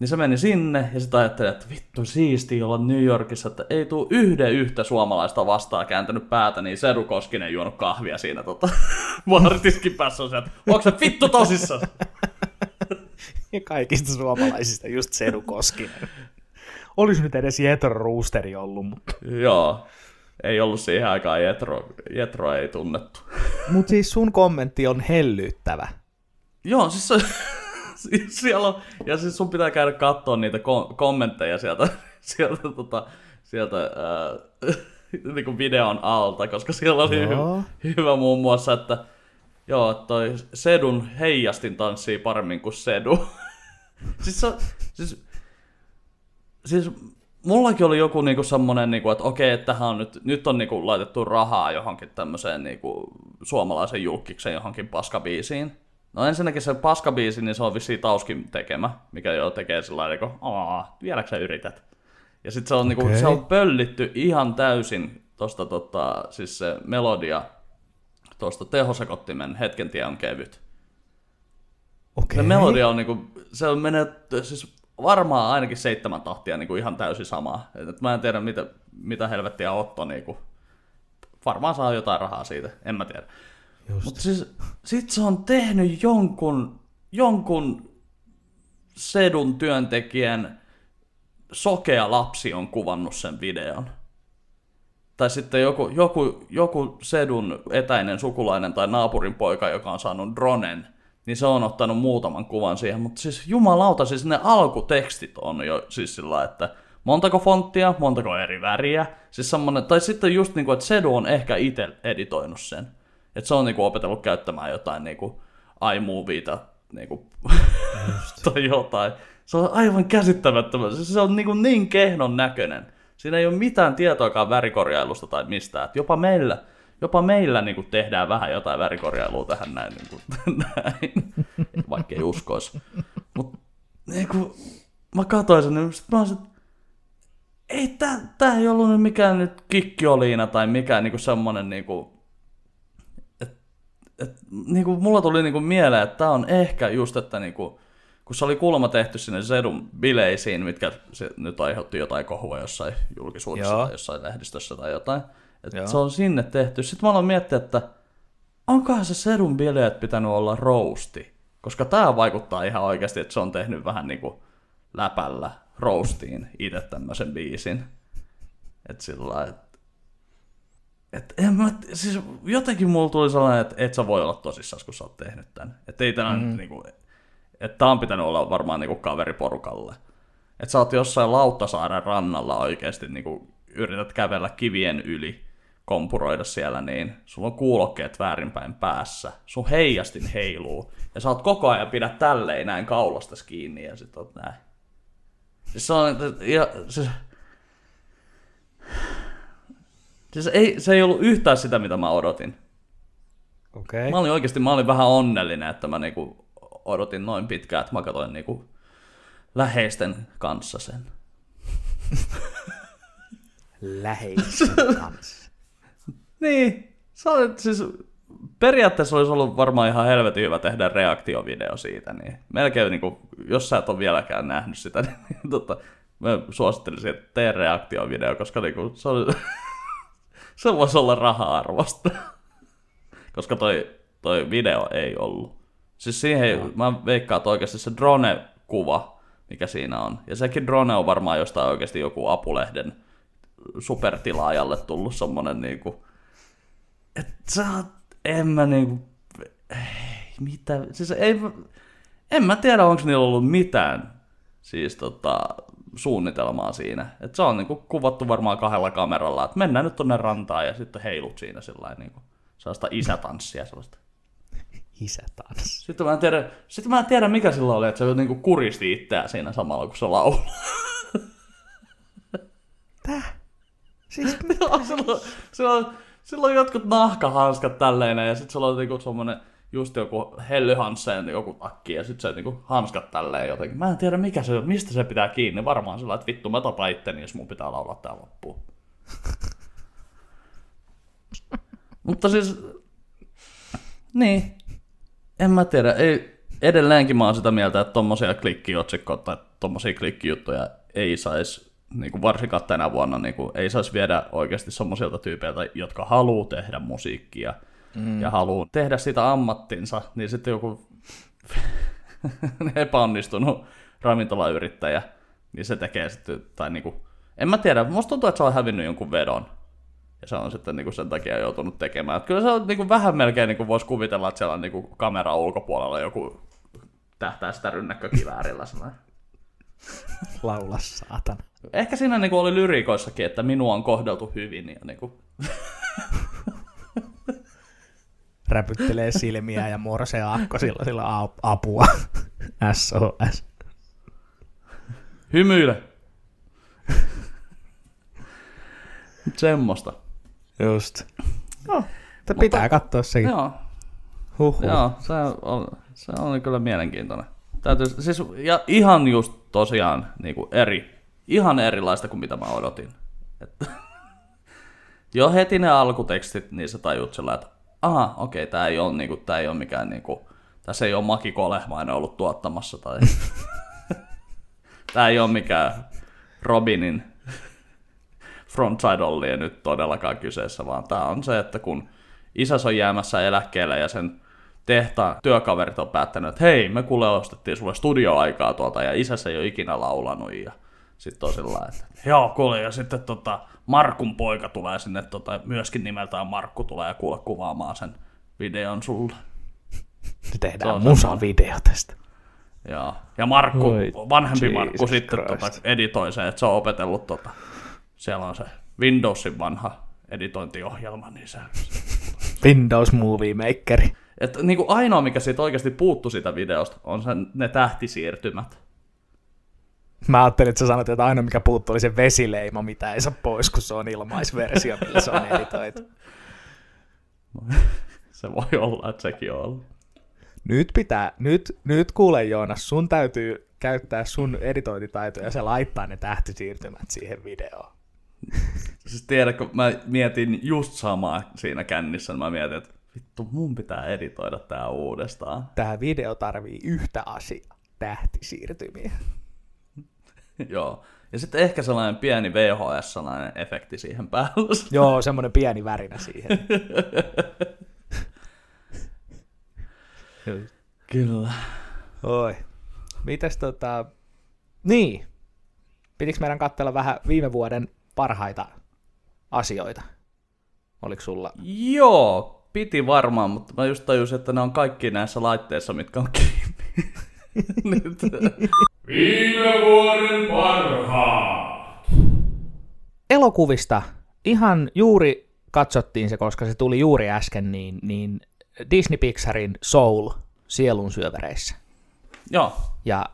Niin se meni sinne ja sitten ajatteli, että vittu siistiä olla New Yorkissa, että ei tuu yhden yhtä suomalaista vastaan kääntänyt päätä, niin Sedu Koskinen juonut kahvia siinä tota, baaritiskin päässä on se, että onko se vittu tosissaan? Ja kaikista suomalaisista just Sedu Koskinen. Olisi nyt edes Jetro Roosteri ollut, mutta... Joo, ei ollut siihen aikaan Jetro, Jetro ei tunnettu. Mutta siis sun kommentti on hellyttävä. Joo, siis se, siis siellä on, ja siis sun pitää käydä katsoa niitä kom- kommentteja sieltä, sieltä, tota, sieltä ää, niin kuin videon alta, koska siellä oli Joo. hy- hyvä muun muassa, että joo, toi Sedun heijastin tanssii paremmin kuin Sedu. siis, se, siis, siis mullakin oli joku niinku semmonen, niinku, että okei, että tähän on nyt, nyt on niinku laitettu rahaa johonkin tämmöiseen niinku, suomalaisen julkiksen johonkin paskabiisiin. No ensinnäkin se paskabiisi, niin se on vissiin Tauskin tekemä, mikä jo tekee sillä lailla, niin aa, vieläkö sä yrität? Ja sitten se on, okay. niinku, se on pöllitty ihan täysin tosta tota, siis se melodia tuosta tehosekottimen hetken tie on kevyt. Okei. Se melodia on niinku, se on menee, siis varmaan ainakin seitsemän tahtia niinku ihan täysin samaa. Et, et mä en tiedä mitä, mitä helvettiä Otto niinku, varmaan saa jotain rahaa siitä, en mä tiedä. Mutta siis sit se on tehnyt jonkun, jonkun sedun työntekijän sokea lapsi on kuvannut sen videon. Tai sitten joku, joku, joku sedun etäinen sukulainen tai naapurin poika, joka on saanut dronen, niin se on ottanut muutaman kuvan siihen. Mutta siis jumalauta, siis ne alkutekstit on jo siis sillä että montako fonttia, montako eri väriä. Siis tai sitten just niinku, että Sedu on ehkä itse editoinut sen. Että se on niinku opetellut käyttämään jotain niinku iMovieta niinku, tai jotain. Se on aivan käsittämättömän. Se on niinku niin kehnon näköinen. Siinä ei ole mitään tietoakaan värikorjailusta tai mistään. Et jopa meillä, jopa meillä niinku tehdään vähän jotain värikorjailua tähän näin. Niinku, näin. Vaikka ei uskoisi. Mutta niinku, mä katsoin sen, niin sit mä olisin, ei tää, tää ei ollut nyt mikään nyt kikkioliina tai mikään niinku semmonen niinku, et, niinku mulla tuli niinku mieleen, että tää on ehkä just, että niinku, kun se oli kulma tehty sinne Zedun bileisiin, mitkä se nyt aiheutti jotain kohua jossain julkisuudessa Joo. tai jossain lehdistössä tai jotain. Et se on sinne tehty. Sitten mä aloin miettiä, että onkohan se Zedun bileet pitänyt olla roasti? Koska tää vaikuttaa ihan oikeasti, että se on tehnyt vähän niinku läpällä roastiin itse tämmöisen biisin. Että sillä lailla, et en mä, siis jotenkin mulla tuli sellainen, että et sä voi olla tosissaan, kun sä oot tehnyt tän. Että ei tää mm. niinku, että tää on pitänyt olla varmaan niinku kaveriporukalle. Että sä oot jossain Lauttasaaren rannalla oikeesti niinku yrität kävellä kivien yli, kompuroida siellä, niin sulla on kuulokkeet väärinpäin päässä, sun heijastin heiluu, ja sä oot koko ajan pidä tälleen näin kaulastas kiinni, ja sit oot näin. Siis se on, ja, siis, siis ei, se ei ollut yhtään sitä, mitä mä odotin. Okei. Mä olin oikeasti, mä olin vähän onnellinen, että mä niinku odotin noin pitkään, että mä katsoin niinku läheisten kanssa sen. Läheisen kanssa. Niin, se oli, siis periaatteessa olisi ollut varmaan ihan helvetin hyvä tehdä reaktiovideo siitä, niin melkein niinku, jos sä et ole vieläkään nähnyt sitä, niin, niin tota, mä suosittelisin, että tee reaktiovideo, koska niinku, se, oli, se voisi olla raha-arvosta. koska toi, toi video ei ollut. Siis siihen, mä veikkaan, että oikeasti se drone-kuva, mikä siinä on, ja sekin drone on varmaan jostain oikeasti joku apulehden supertilaajalle tullut semmonen niinku, että sä oot, en mä niinku, ei, mitä, siis ei, en mä tiedä, onko niillä ollut mitään siis tota, suunnitelmaa siinä. että se on niinku kuvattu varmaan kahdella kameralla, että mennään nyt tonne rantaan ja sitten heilut siinä sillä niinku, sellaista isätanssia sellaista. Isä taas. Sitten mä en tiedä, sitten mä en tiedä mikä sillä oli, että se niinku kuristi itseään siinä samalla, kun se laulaa. Täh? Siis Joo, silloin, silloin, silloin jotkut nahkahanskat tälleen ja sitten sulla on niinku semmonen just joku Helly Hansen joku takki ja sitten se niinku hanskat tälleen jotenkin. Mä en tiedä mikä se on, mistä se pitää kiinni. Varmaan sillä, että vittu mä tapan itteni, jos mun pitää laulaa tää loppuun. Mutta siis, niin, en mä tiedä. Ei, edelleenkin mä oon sitä mieltä, että tommosia klikkiotsikkoja tai tommosia klikkijuttuja ei saisi, niin varsinkaan tänä vuonna, niin kuin, ei saisi viedä oikeasti semmoisilta tyypeiltä, jotka haluaa tehdä musiikkia mm. ja haluaa tehdä sitä ammattinsa, niin sitten joku epäonnistunut ravintolayrittäjä, niin se tekee sitten, tai niin kuin, en mä tiedä, musta tuntuu, että se on hävinnyt jonkun vedon. Ja se on sitten niinku sen takia joutunut tekemään. Et kyllä se on niinku vähän melkein niinku voisi kuvitella, että siellä on niinku kamera ulkopuolella joku tähtää sitä rynnäkkökiväärillä. sellainen. laula saatana. Ehkä siinä niinku oli lyrikoissakin, että minua on kohdeltu hyvin. Ja niinku, Räpyttelee silmiä ja morsee akko sillä, sillä apua. SOS. hymyile. Semmosta. Just. No, mutta pitää katsoa sekin. Joo, Huhhuh. joo se, on, se oli kyllä mielenkiintoinen. Täytyy, siis, ja ihan just tosiaan niin kuin eri, ihan erilaista kuin mitä mä odotin. Että, jo heti ne alkutekstit, niin sä tajut sillä, että aha, okei, okay, tää ei ole, niinku, tää ei ole mikään, niinku, tässä ei ole Maki Kolehmainen ollut tuottamassa, tai tää ei ole mikään Robinin frontside ollie nyt todellakaan kyseessä, vaan tää on se, että kun isäs on jäämässä eläkkeelle ja sen tehtaan työkaverit on päättänyt, että hei, me kuule ostettiin sulle studioaikaa tuolta, ja isäs ei ole ikinä laulanut, ja sitten on sillä että joo, kuule, ja sitten tota, Markun poika tulee sinne, tota, myöskin nimeltään Markku tulee ja kuule kuvaamaan sen videon sulle. Nyt Se tehdään on musavideo tästä. Ja, ja Markku, Oi, vanhempi Jesus Markku sitten Christ. tota, editoi sen, että se on opetellut, tota, siellä on se Windowsin vanha editointiohjelma, niin se, Windows Movie Makeri. että niin kuin ainoa, mikä siitä oikeasti puuttu siitä videosta, on sen, ne tähtisiirtymät. Mä ajattelin, että sä sanoit, että ainoa mikä puuttuu oli se vesileima, mitä ei saa pois, kun se on ilmaisversio, millä se on editoitu. Se voi olla, että sekin on ollut. Nyt pitää, nyt, nyt kuule Joonas, sun täytyy käyttää sun editointitaitoja ja se laittaa ne tähtisiirtymät siihen videoon. Siis tiedätkö, mä mietin just samaa siinä kännissä, mä mietin, että vittu, mun pitää editoida tää uudestaan. Tämä video tarvii yhtä asiaa, tähtisiirtymiä. Joo. Ja sitten ehkä sellainen pieni VHS-sellainen efekti siihen päälle. Joo, semmoinen pieni värinä siihen. Kyllä. Oi. Mitäs tota... Niin. Pitikö meidän katsella vähän viime vuoden parhaita asioita? Oliko sulla? Joo, piti varmaan, mutta mä just tajusin, että ne on kaikki näissä laitteissa, mitkä on kiinni. Nyt. Viime vuoden parhaat. Elokuvista ihan juuri katsottiin se, koska se tuli juuri äsken, niin, niin Disney Pixarin Soul sielun syövereissä. Joo, Ja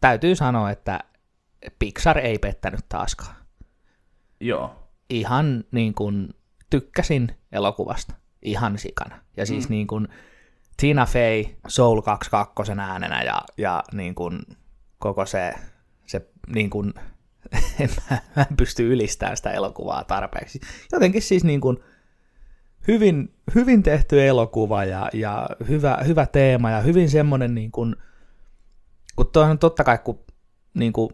täytyy sanoa, että Pixar ei pettänyt taaskaan. joo. Ihan niin kuin tykkäsin elokuvasta. Ihan sikana. Ja siis mm. niin kuin Tina Fey Soul 22 äänenä ja, ja niin kuin koko se, se niin kuin, en mä, mä en pysty ylistämään sitä elokuvaa tarpeeksi. Jotenkin siis niin kuin hyvin, hyvin tehty elokuva ja, ja hyvä, hyvä teema ja hyvin semmoinen niin kuin, kun on totta kai, kun niin kuin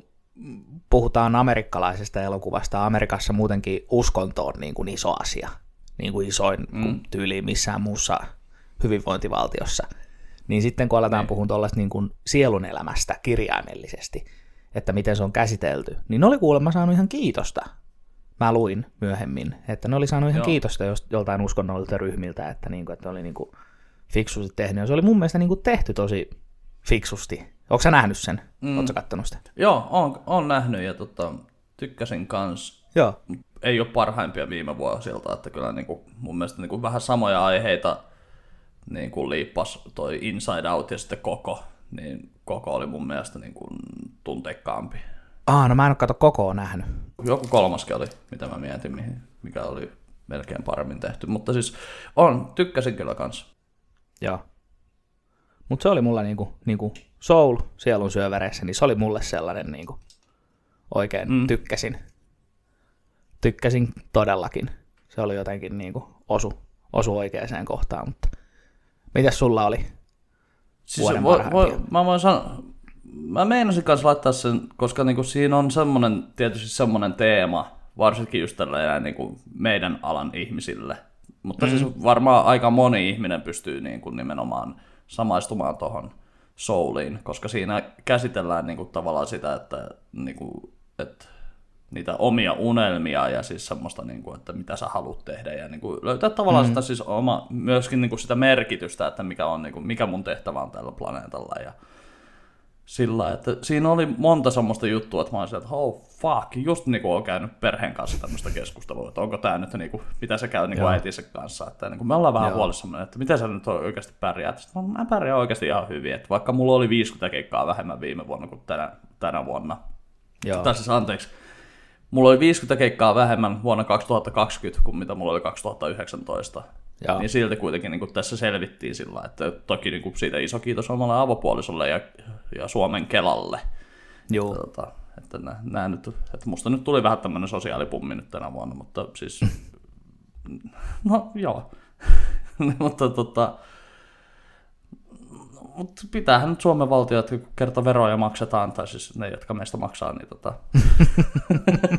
puhutaan amerikkalaisesta elokuvasta, Amerikassa muutenkin uskonto on niin kuin iso asia, niin kuin isoin mm. tyyli missään muussa hyvinvointivaltiossa. Niin sitten kun aletaan puhua tuollaista niin kuin sielun elämästä kirjaimellisesti, että miten se on käsitelty, niin ne oli kuulemma saanut ihan kiitosta. Mä luin myöhemmin, että ne oli saanut ihan Joo. kiitosta joltain uskonnollisilta ryhmiltä, että, niin kuin, että ne oli niin kuin fiksusti tehnyt. Ja se oli mun mielestä niin kuin tehty tosi fiksusti. Onko sä nähnyt sen? Mm. Oletko kattonut sitä? Joo, on, on nähnyt ja tota, tykkäsin kans. Joo. Ei ole parhaimpia viime vuosilta, että kyllä niinku, mun mielestä niinku vähän samoja aiheita niin kuin liippas toi Inside Out ja sitten Koko, niin Koko oli mun mielestä niin kuin tunteikkaampi. Aa, no mä en ole kato koko nähnyt. Joku kolmaskin oli, mitä mä mietin, mihin, mikä oli melkein paremmin tehty. Mutta siis on, tykkäsin kyllä kanssa. Joo. Mutta se oli mulla niinku, niinku Soul sielun syövereissä, niin se oli mulle sellainen niinku, oikein mm. tykkäsin. Tykkäsin todellakin. Se oli jotenkin niinku osu, osu oikeaan kohtaan, mutta mitäs sulla oli? Siis voi, voi, mä voin sanoa, mä meinasin kanssa laittaa sen, koska niinku siinä on semmonen, tietysti semmonen teema, varsinkin just tällä niinku meidän alan ihmisille. Mutta mm. siis varmaan aika moni ihminen pystyy niinku nimenomaan samaistumaan tuohon souliin, koska siinä käsitellään niinku tavallaan sitä, että, niinku, että niitä omia unelmia ja siis semmoista, niin kuin, että mitä sä haluat tehdä ja niin kuin, löytää tavallaan mm. sitä siis oma, myöskin niin kuin sitä merkitystä, että mikä, on, niin kuin, mikä mun tehtävä on tällä planeetalla ja sillä, että siinä oli monta semmoista juttua, että mä olisin, että oh fuck, just niin kuin on käynyt perheen kanssa tämmöistä keskustelua, että onko tämä nyt niin kuin, mitä se käy niin kuin äitinsä kanssa, että niin kuin me ollaan vähän huolissamme, että miten sä nyt oikeasti pärjäät, Sitten mä, mä pärjään oikeasti ihan hyvin, että vaikka mulla oli 50 keikkaa vähemmän viime vuonna kuin tänä, tänä vuonna, Joo. tai siis anteeksi, mulla oli 50 keikkaa vähemmän vuonna 2020 kuin mitä mulla oli 2019. Joo. Niin silti kuitenkin niin kuin tässä selvittiin sillä, että toki niin kuin siitä iso kiitos omalle avopuolisolle ja, ja Suomen Kelalle. Joo. Tota, että, nää, nää nyt, että musta nyt tuli vähän tämmöinen sosiaalipummi nyt tänä vuonna, mutta siis, no joo. mutta tota, mutta pitäähän nyt Suomen valtio, että kun kerta veroja maksetaan, tai siis ne, jotka meistä maksaa, niin tota...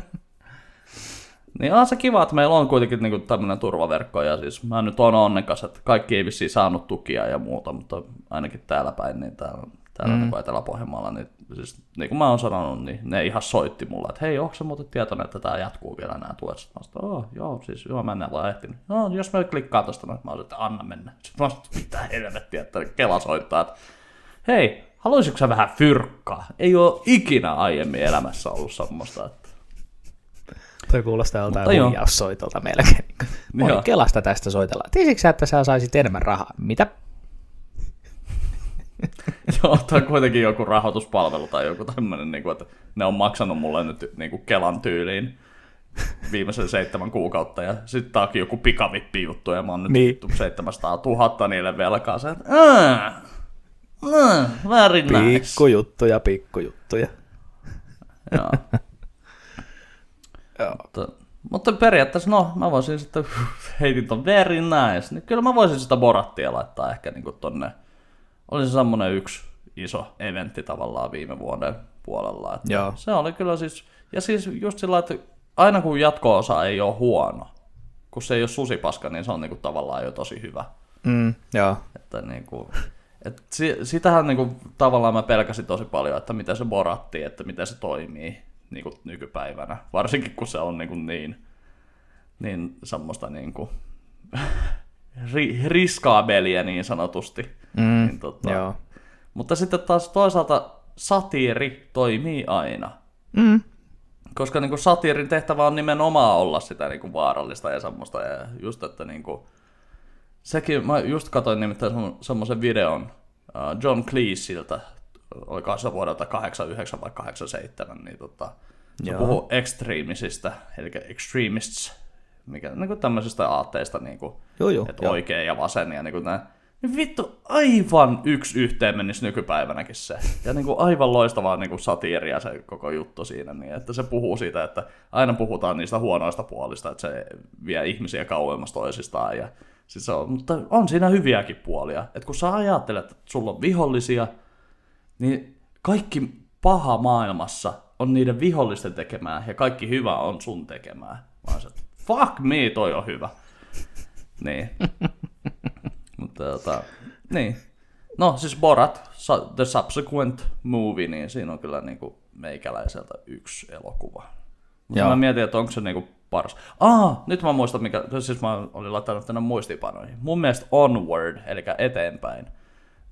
niin on se kiva, että meillä on kuitenkin niinku tämmöinen turvaverkko, ja siis mä nyt on onnekas, että kaikki ei vissiin saanut tukia ja muuta, mutta ainakin täällä päin, niin täällä, täällä mm. niin Etelä-Pohjanmaalla, niin siis niin kuin mä oon sanonut, niin ne ihan soitti mulle, että hei, onko se muuten tietoinen, että tämä jatkuu vielä nämä tuet? Sitten mä sanoin, oh, joo, siis joo, mä en ole ehtinyt. No, jos mä klikkaan tosta, niin mä olisin, että anna mennä. Sitten mä sanoin, mitä helvettiä, että Kela soittaa, että hei, haluaisitko sä vähän fyrkkaa? Ei ole ikinä aiemmin elämässä ollut semmoista, että Toi kuulostaa joltain huijaussoitolta melkein. Joo. Kelasta tästä soitellaan. Tiesitkö sä, että sä saisit enemmän rahaa? Mitä? Joo, tai kuitenkin joku rahoituspalvelu tai joku tämmöinen, niin kuin, että ne on maksanut mulle nyt niin kuin Kelan tyyliin viimeisen seitsemän kuukautta, ja sitten tää onkin joku pikavippi juttu, ja mä oon nyt Niin. niin. 700 000 niille velkaa, se, että aah, aah, very nice. Pikkujuttuja, pikkujuttuja. Joo. Joo. Mutta, mutta periaatteessa, no, mä voisin sitten, heitin ton very nice, niin kyllä mä voisin sitä Borattia laittaa ehkä niin kuin tonne, oli se semmonen yksi iso eventti tavallaan viime vuoden puolella. Että Joo. Se oli kyllä siis, ja siis just sillä, että aina kun jatko-osa ei ole huono, kun se ei ole susipaska, niin se on niin kuin tavallaan jo tosi hyvä. Mm, joo. Että niin kuin, et si, sitähän niin kuin, tavallaan mä pelkäsin tosi paljon, että miten se boratti, että miten se toimii niin kuin nykypäivänä. Varsinkin kun se on niin, kuin niin, niin semmoista niin kuin, ri, riskaabelia niin sanotusti. Mm, Niin, tota, joo. Mutta sitten taas toisaalta satiiri toimii aina. Mm. Koska niin kuin satiirin tehtävä on nimenomaan olla sitä niin kuin vaarallista ja semmoista. Ja just, että niin kuin, sekin, mä just katsoin nimittäin semmo- semmoisen videon uh, John Cleeseiltä, oliko se vuodelta 89 vai 87, niin tota, se puhuu extremisistä, eli extremists, mikä niin kuin tämmöisistä aatteista, niin kuin, Joo, joo, että joo. oikein ja vasen ja niin kuin nää. Niin vittu, aivan yksi yhteen menisi nykypäivänäkin se. Ja niin kuin aivan loistavaa niin kuin satiiria se koko juttu siinä. Niin, että se puhuu siitä, että aina puhutaan niistä huonoista puolista, että se vie ihmisiä kauemmas toisistaan. Ja siis se on, mutta on siinä hyviäkin puolia. Että kun sä ajattelet, että sulla on vihollisia, niin kaikki paha maailmassa on niiden vihollisten tekemää ja kaikki hyvä on sun tekemää. Vaan se, että fuck me, toi on hyvä. Niin. Mutta tota, niin. No siis Borat, The Subsequent Movie, niin siinä on kyllä niinku meikäläiseltä yksi elokuva. Mutta mä mietin, että onko se niinku paras. Ah, nyt mä muistan, mikä, siis mä olin laittanut tänne muistipanoihin. Mun mielestä Onward, eli eteenpäin,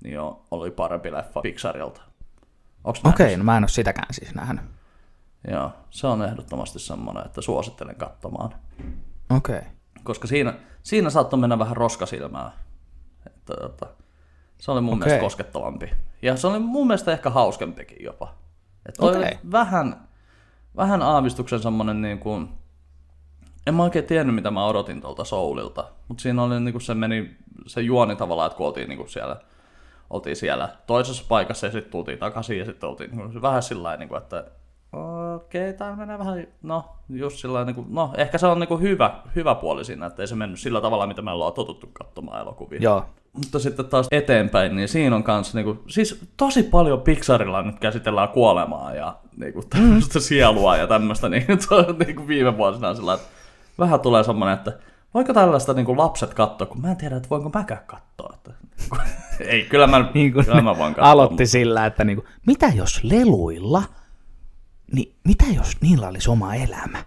niin on, oli parempi leffa Pixarilta. Okei, no mä en ole sitäkään siis nähnyt. Joo, se on ehdottomasti semmoinen, että suosittelen katsomaan. Okei. Koska siinä, siinä saattoi mennä vähän roskasilmää. Että, että, se oli mun Okei. mielestä koskettavampi. Ja se oli mun mielestä ehkä hauskempikin jopa. Että oli Okei. vähän, vähän aavistuksen semmonen niin kuin, en mä oikein tiennyt mitä mä odotin tuolta Soulilta, mutta siinä oli niin kuin se meni, se juoni tavallaan, että kun oltiin niin kuin siellä, oltiin siellä toisessa paikassa ja sitten tultiin takaisin ja sitten oltiin niin kuin vähän sillä niin kuin, että okei, tää menee vähän, no just sillä niin kuin, no ehkä se on niin kuin hyvä, hyvä puoli siinä, että ei se mennyt sillä tavalla, mitä me ollaan totuttu katsomaan elokuvia. Joo. Mutta sitten taas eteenpäin, niin siinä on kanssa, niinku, siis tosi paljon Pixarilla nyt käsitellään kuolemaa ja niinku, tämmöistä sielua ja tämmöistä, niin se on niinku viime vuosina on sillä, että vähän tulee semmoinen, että voiko tällaista niinku lapset katsoa, kun mä en tiedä, että voinko mäkään katsoa. Että, ei, kyllä mä, Niin kuin kyllä mä voin katsoa. aloitti sillä, että niinku, mitä jos leluilla, niin mitä jos niillä olisi oma elämä?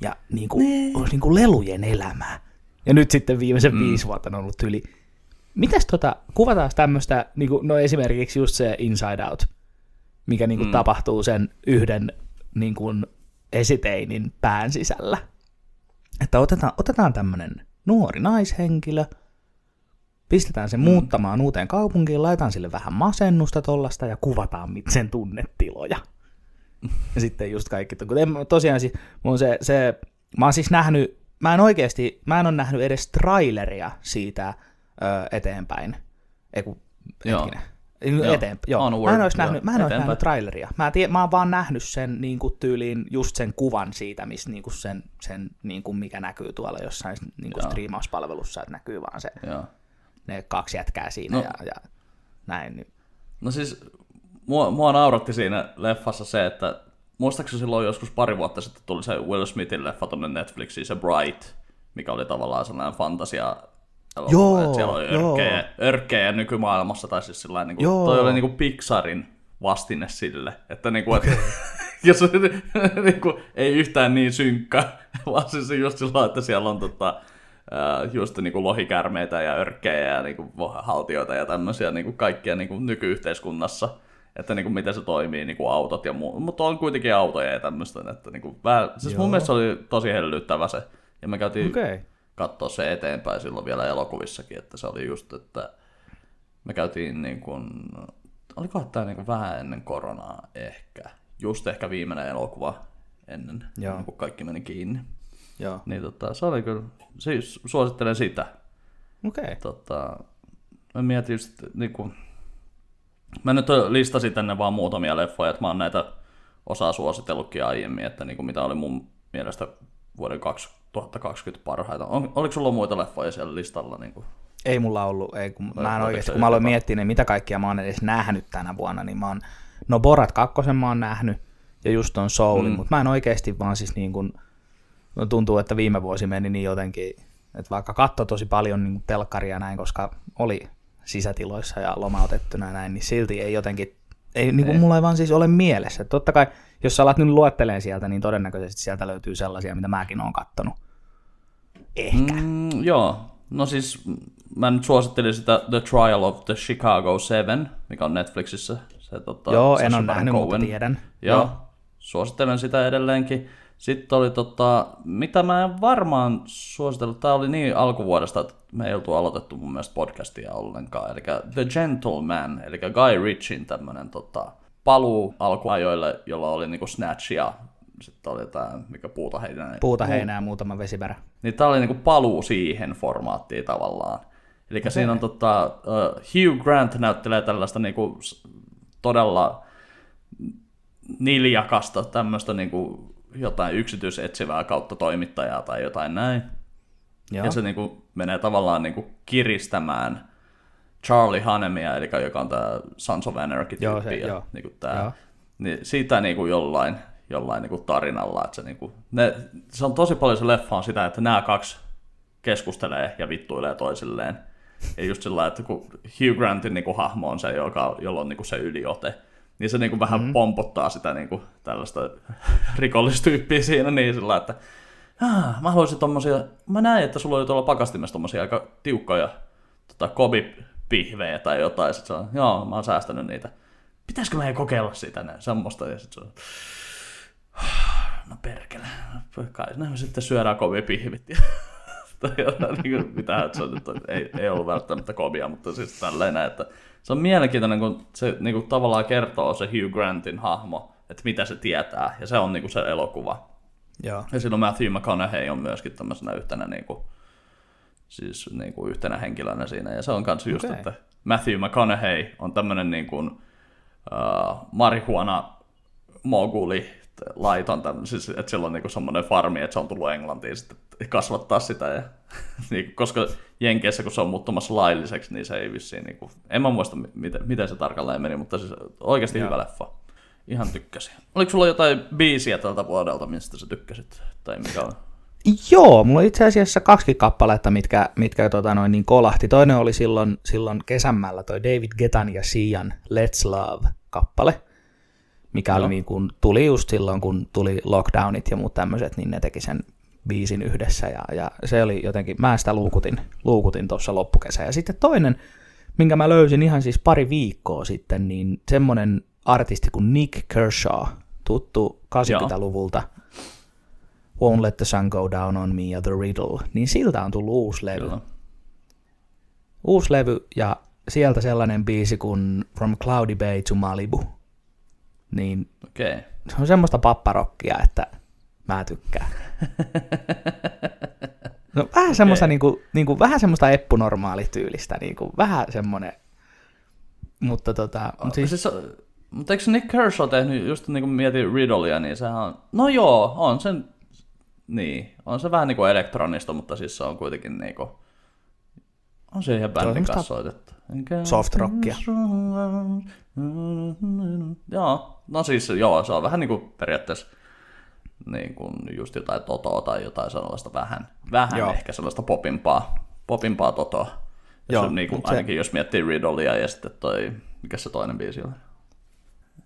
Ja niinku, olisi niinku lelujen elämää. Ja nyt sitten viimeisen mm. viisi vuotta on ollut yli. Mitäs tota, kuvataan tämmöistä, niinku, no esimerkiksi just se Inside Out, mikä niinku mm. tapahtuu sen yhden niinku, esiteinin pään sisällä. Että otetaan, otetaan tämmöinen nuori naishenkilö, pistetään se mm. muuttamaan uuteen kaupunkiin, laitetaan sille vähän masennusta tollasta ja kuvataan sen tunnetiloja. Ja sitten just kaikki. Kun en, tosiaan siis, mun se, se, mä oon siis nähnyt, mä en oikeasti, mä en ole nähnyt edes traileria siitä ö, eteenpäin. Ei kun, Joo. hetkinen. Joo. Eteen, joo. Onward, mä en olisi nähnyt, mä en olisi eteenpäin. nähnyt traileria. Mä, tie, mä oon vaan nähnyt sen niin kuin tyyliin just sen kuvan siitä, missä niin kuin sen, sen niin kuin mikä näkyy tuolla jossain niin kuin striimauspalvelussa, että näkyy vaan se, Joo. ne kaksi jätkää siinä No. ja, ja näin. Niin. No siis, mua, mua nauratti siinä leffassa se, että muistaakseni silloin joskus pari vuotta sitten tuli se Will Smithin leffa tonne Netflixiin, se Bright, mikä oli tavallaan sellainen fantasia Joo, että siellä oli joo. örkkejä, örkkejä nykymaailmassa, tai siis sillä niin Joo. kuin, toi oli niin kuin Pixarin vastine sille, että, niin kuin, että jos niin kuin, ei yhtään niin synkkä, vaan siis just sillä että siellä on tota, ää, just niin kuin lohikärmeitä ja örkkejä ja niin kuin haltioita ja tämmöisiä niin kuin kaikkia niin kuin nykyyhteiskunnassa, että niin kuin miten se toimii, niin kuin autot ja muu, mutta on kuitenkin autoja ja tämmöistä, että niin kuin, vähän, siis mun Joo. mielestä se oli tosi hellyttävä se, ja me käytiin. Okay. katsoa se eteenpäin silloin vielä elokuvissakin, että se oli just, että me käytiin niin kuin, olikohan tämä niin kuin vähän ennen koronaa ehkä, just ehkä viimeinen elokuva ennen, Joo. kuin kaikki meni kiinni. Joo. Niin tota, se oli kyllä, siis suosittelen sitä. Okei. Okay. Tota, mä mietin just, niin kuin, mä nyt listasin tänne vaan muutamia leffoja, että mä oon näitä osaa suositellutkin aiemmin, että niin kuin mitä oli mun mielestä vuoden 2020 parhaita. On, oliko sulla muita leffoja siellä listalla? Niin kuin? Ei mulla ollut, ei, kun mä en oikeasti, kun mä aloin miettiä, niin mitä kaikkia mä oon edes nähnyt tänä vuonna, niin mä oon, no Borat 2 mä oon nähnyt, ja just on Soulin, mm. mutta mä en oikeasti vaan siis niin kuin, no tuntuu, että viime vuosi meni niin jotenkin, että vaikka katso tosi paljon niin telkkaria näin, koska oli sisätiloissa ja lomautettuna ja näin, niin silti ei jotenkin, ei, niin kuin mulla ei vaan siis ole mielessä. Totta kai, jos sä alat nyt luetteleen sieltä, niin todennäköisesti sieltä löytyy sellaisia, mitä mäkin oon kattonut. Ehkä. Mm, joo, no siis mä nyt suosittelin sitä The Trial of the Chicago Seven, mikä on Netflixissä. Se, tota, Joo, en ole nähnyt, mutta Cohen. tiedän. Joo, Joo. suosittelen sitä edelleenkin. Sitten oli tota, mitä mä en varmaan suositellut, tää oli niin alkuvuodesta, että me ei oltu aloitettu mun mielestä podcastia ollenkaan. Eli The Gentleman, eli Guy Ritchin tämmönen tota, paluu alkuajoille, jolla oli niinku Snatch ja sitten oli tää, mikä puuta heinää. Puuta heinää ja muutama vesipärä. Niin tää oli niinku paluu siihen formaattiin tavallaan. Eli okay. siinä on tota, uh, Hugh Grant näyttelee tällaista niinku todella niljakasta tämmöistä niinku jotain yksityisetsivää kautta toimittajaa tai jotain näin. Joo. Ja se niinku menee tavallaan niinku kiristämään Charlie Hanemia, eli joka on tämä Sons of Anarchy Joo, se- ja joo. niinku tää, Joo. niin siitä niinku jollain, jollain niinku tarinalla, että se, niinku, ne, se on tosi paljon se leffa on sitä, että nämä kaksi keskustelee ja vittuilee toisilleen. Ja just sillä että kun Hugh Grantin niinku hahmo on se, joka, jolla on niinku se yliote, niin se niinku vähän mm-hmm. pompottaa sitä niinku tällaista rikollistyyppiä siinä niin sillä että ah, mä haluaisin tommosia, mä näin, että sulla oli tuolla pakastimessa tommosia aika tiukkoja tota, kobipihvejä tai jotain, sit se on, joo, mä oon säästänyt niitä. Pitäisikö meidän kokeilla sitä näin, semmoista, ja sit se on, no perkele, kai ne sitten syödään kobipihvit, ja tai jotain, niin kuin, mitä se on, että ei, ei ollut välttämättä kobia, mutta siis tälleen näin, että se on mielenkiintoinen, kun se niin kuin, tavallaan kertoo se Hugh Grantin hahmo, että mitä se tietää, ja se on niin kuin, se elokuva. Joo. Ja silloin Matthew McConaughey on myöskin tämmöisenä yhtenä, niin kuin, siis niin kuin yhtenä henkilönä siinä. Ja se on kanssa just, Okei. että Matthew McConaughey on tämmöinen niin kuin, uh, marihuana moguli, laiton, tämmönen, siis, että sillä on niin kuin semmoinen farmi, että se on tullut Englantiin sitten kasvattaa sitä. Ja, niin, koska Jenkeissä, kun se on muuttumassa lailliseksi, niin se ei vissiin, niin kuin, en mä muista miten, miten se tarkalleen meni, mutta siis oikeasti Joo. hyvä leffa. Ihan tykkäsin. Oliko sulla jotain biisiä tältä vuodelta, mistä sä tykkäsit? Tai mikä on? Joo, mulla on itse asiassa kaksi kappaletta, mitkä, mitkä tota noin, niin kolahti. Toinen oli silloin, silloin kesämällä toi David Getan ja Sian Let's Love-kappale, mikä oli niin kuin, tuli just silloin, kun tuli lockdownit ja muut tämmöiset, niin ne teki sen biisin yhdessä ja, ja se oli jotenkin, mä sitä luukutin, luukutin tuossa loppukesä. Ja sitten toinen, minkä mä löysin ihan siis pari viikkoa sitten, niin semmonen artisti kuin Nick Kershaw, tuttu 80-luvulta, Won't Let the Sun Go Down on Me ja The Riddle, niin siltä on tullut uusi levy. Kyllä. Uusi levy ja sieltä sellainen biisi kuin From Cloudy Bay to Malibu. Niin. Okay. se on semmoista papparokkia, että mä tykkään. No vähän semmoista, niinku, niinku, vähän semmoista eppunormaalityylistä, niinku, vähän semmoinen, mutta tota, mut Siis, siis, siis, mutta eikö Nick Kershaw tehnyt, just niin kuin mietin Riddlea, niin sehän on, no joo, on sen, niin, on se vähän niin kuin elektronista, mutta siis se on kuitenkin niin kuin, on se ihan bändin kanssa soitettu. soft rockia. Joo, no siis joo, se on vähän niin kuin periaatteessa niin kuin just jotain totoa tai jotain sellaista vähän, vähän Joo. ehkä sellaista popimpaa, popimpaa totoa. Jos Joo, joo, niin kuin, mut se- ainakin jos miettii Riddlea ja sitten toi, mikä se toinen biisi oli?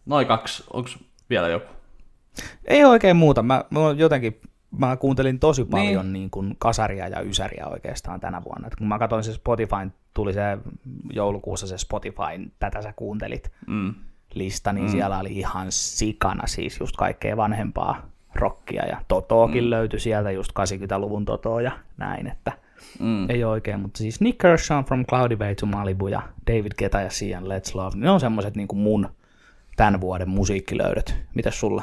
Noin kaksi, onko vielä joku? ei oikein muuta. Mä, mä jotenkin, mä kuuntelin tosi paljon niin. Niin kuin kasaria ja ysäriä oikeastaan tänä vuonna. Et kun mä katsoin se Spotify, tuli se joulukuussa se Spotify, tätä sä kuuntelit Mm. lista, niin mm. siellä oli ihan sikana siis just kaikkea vanhempaa rockia ja Totoakin mm. löytyi sieltä, just 80-luvun Totoa ja näin, että Mm. ei oikein, mutta siis Nick Kershaw from Cloudy Bay to Malibu ja David Guetta ja Sian Let's Love, ne on semmoiset niin kuin mun tämän vuoden musiikkilöydöt. Mitäs sulla?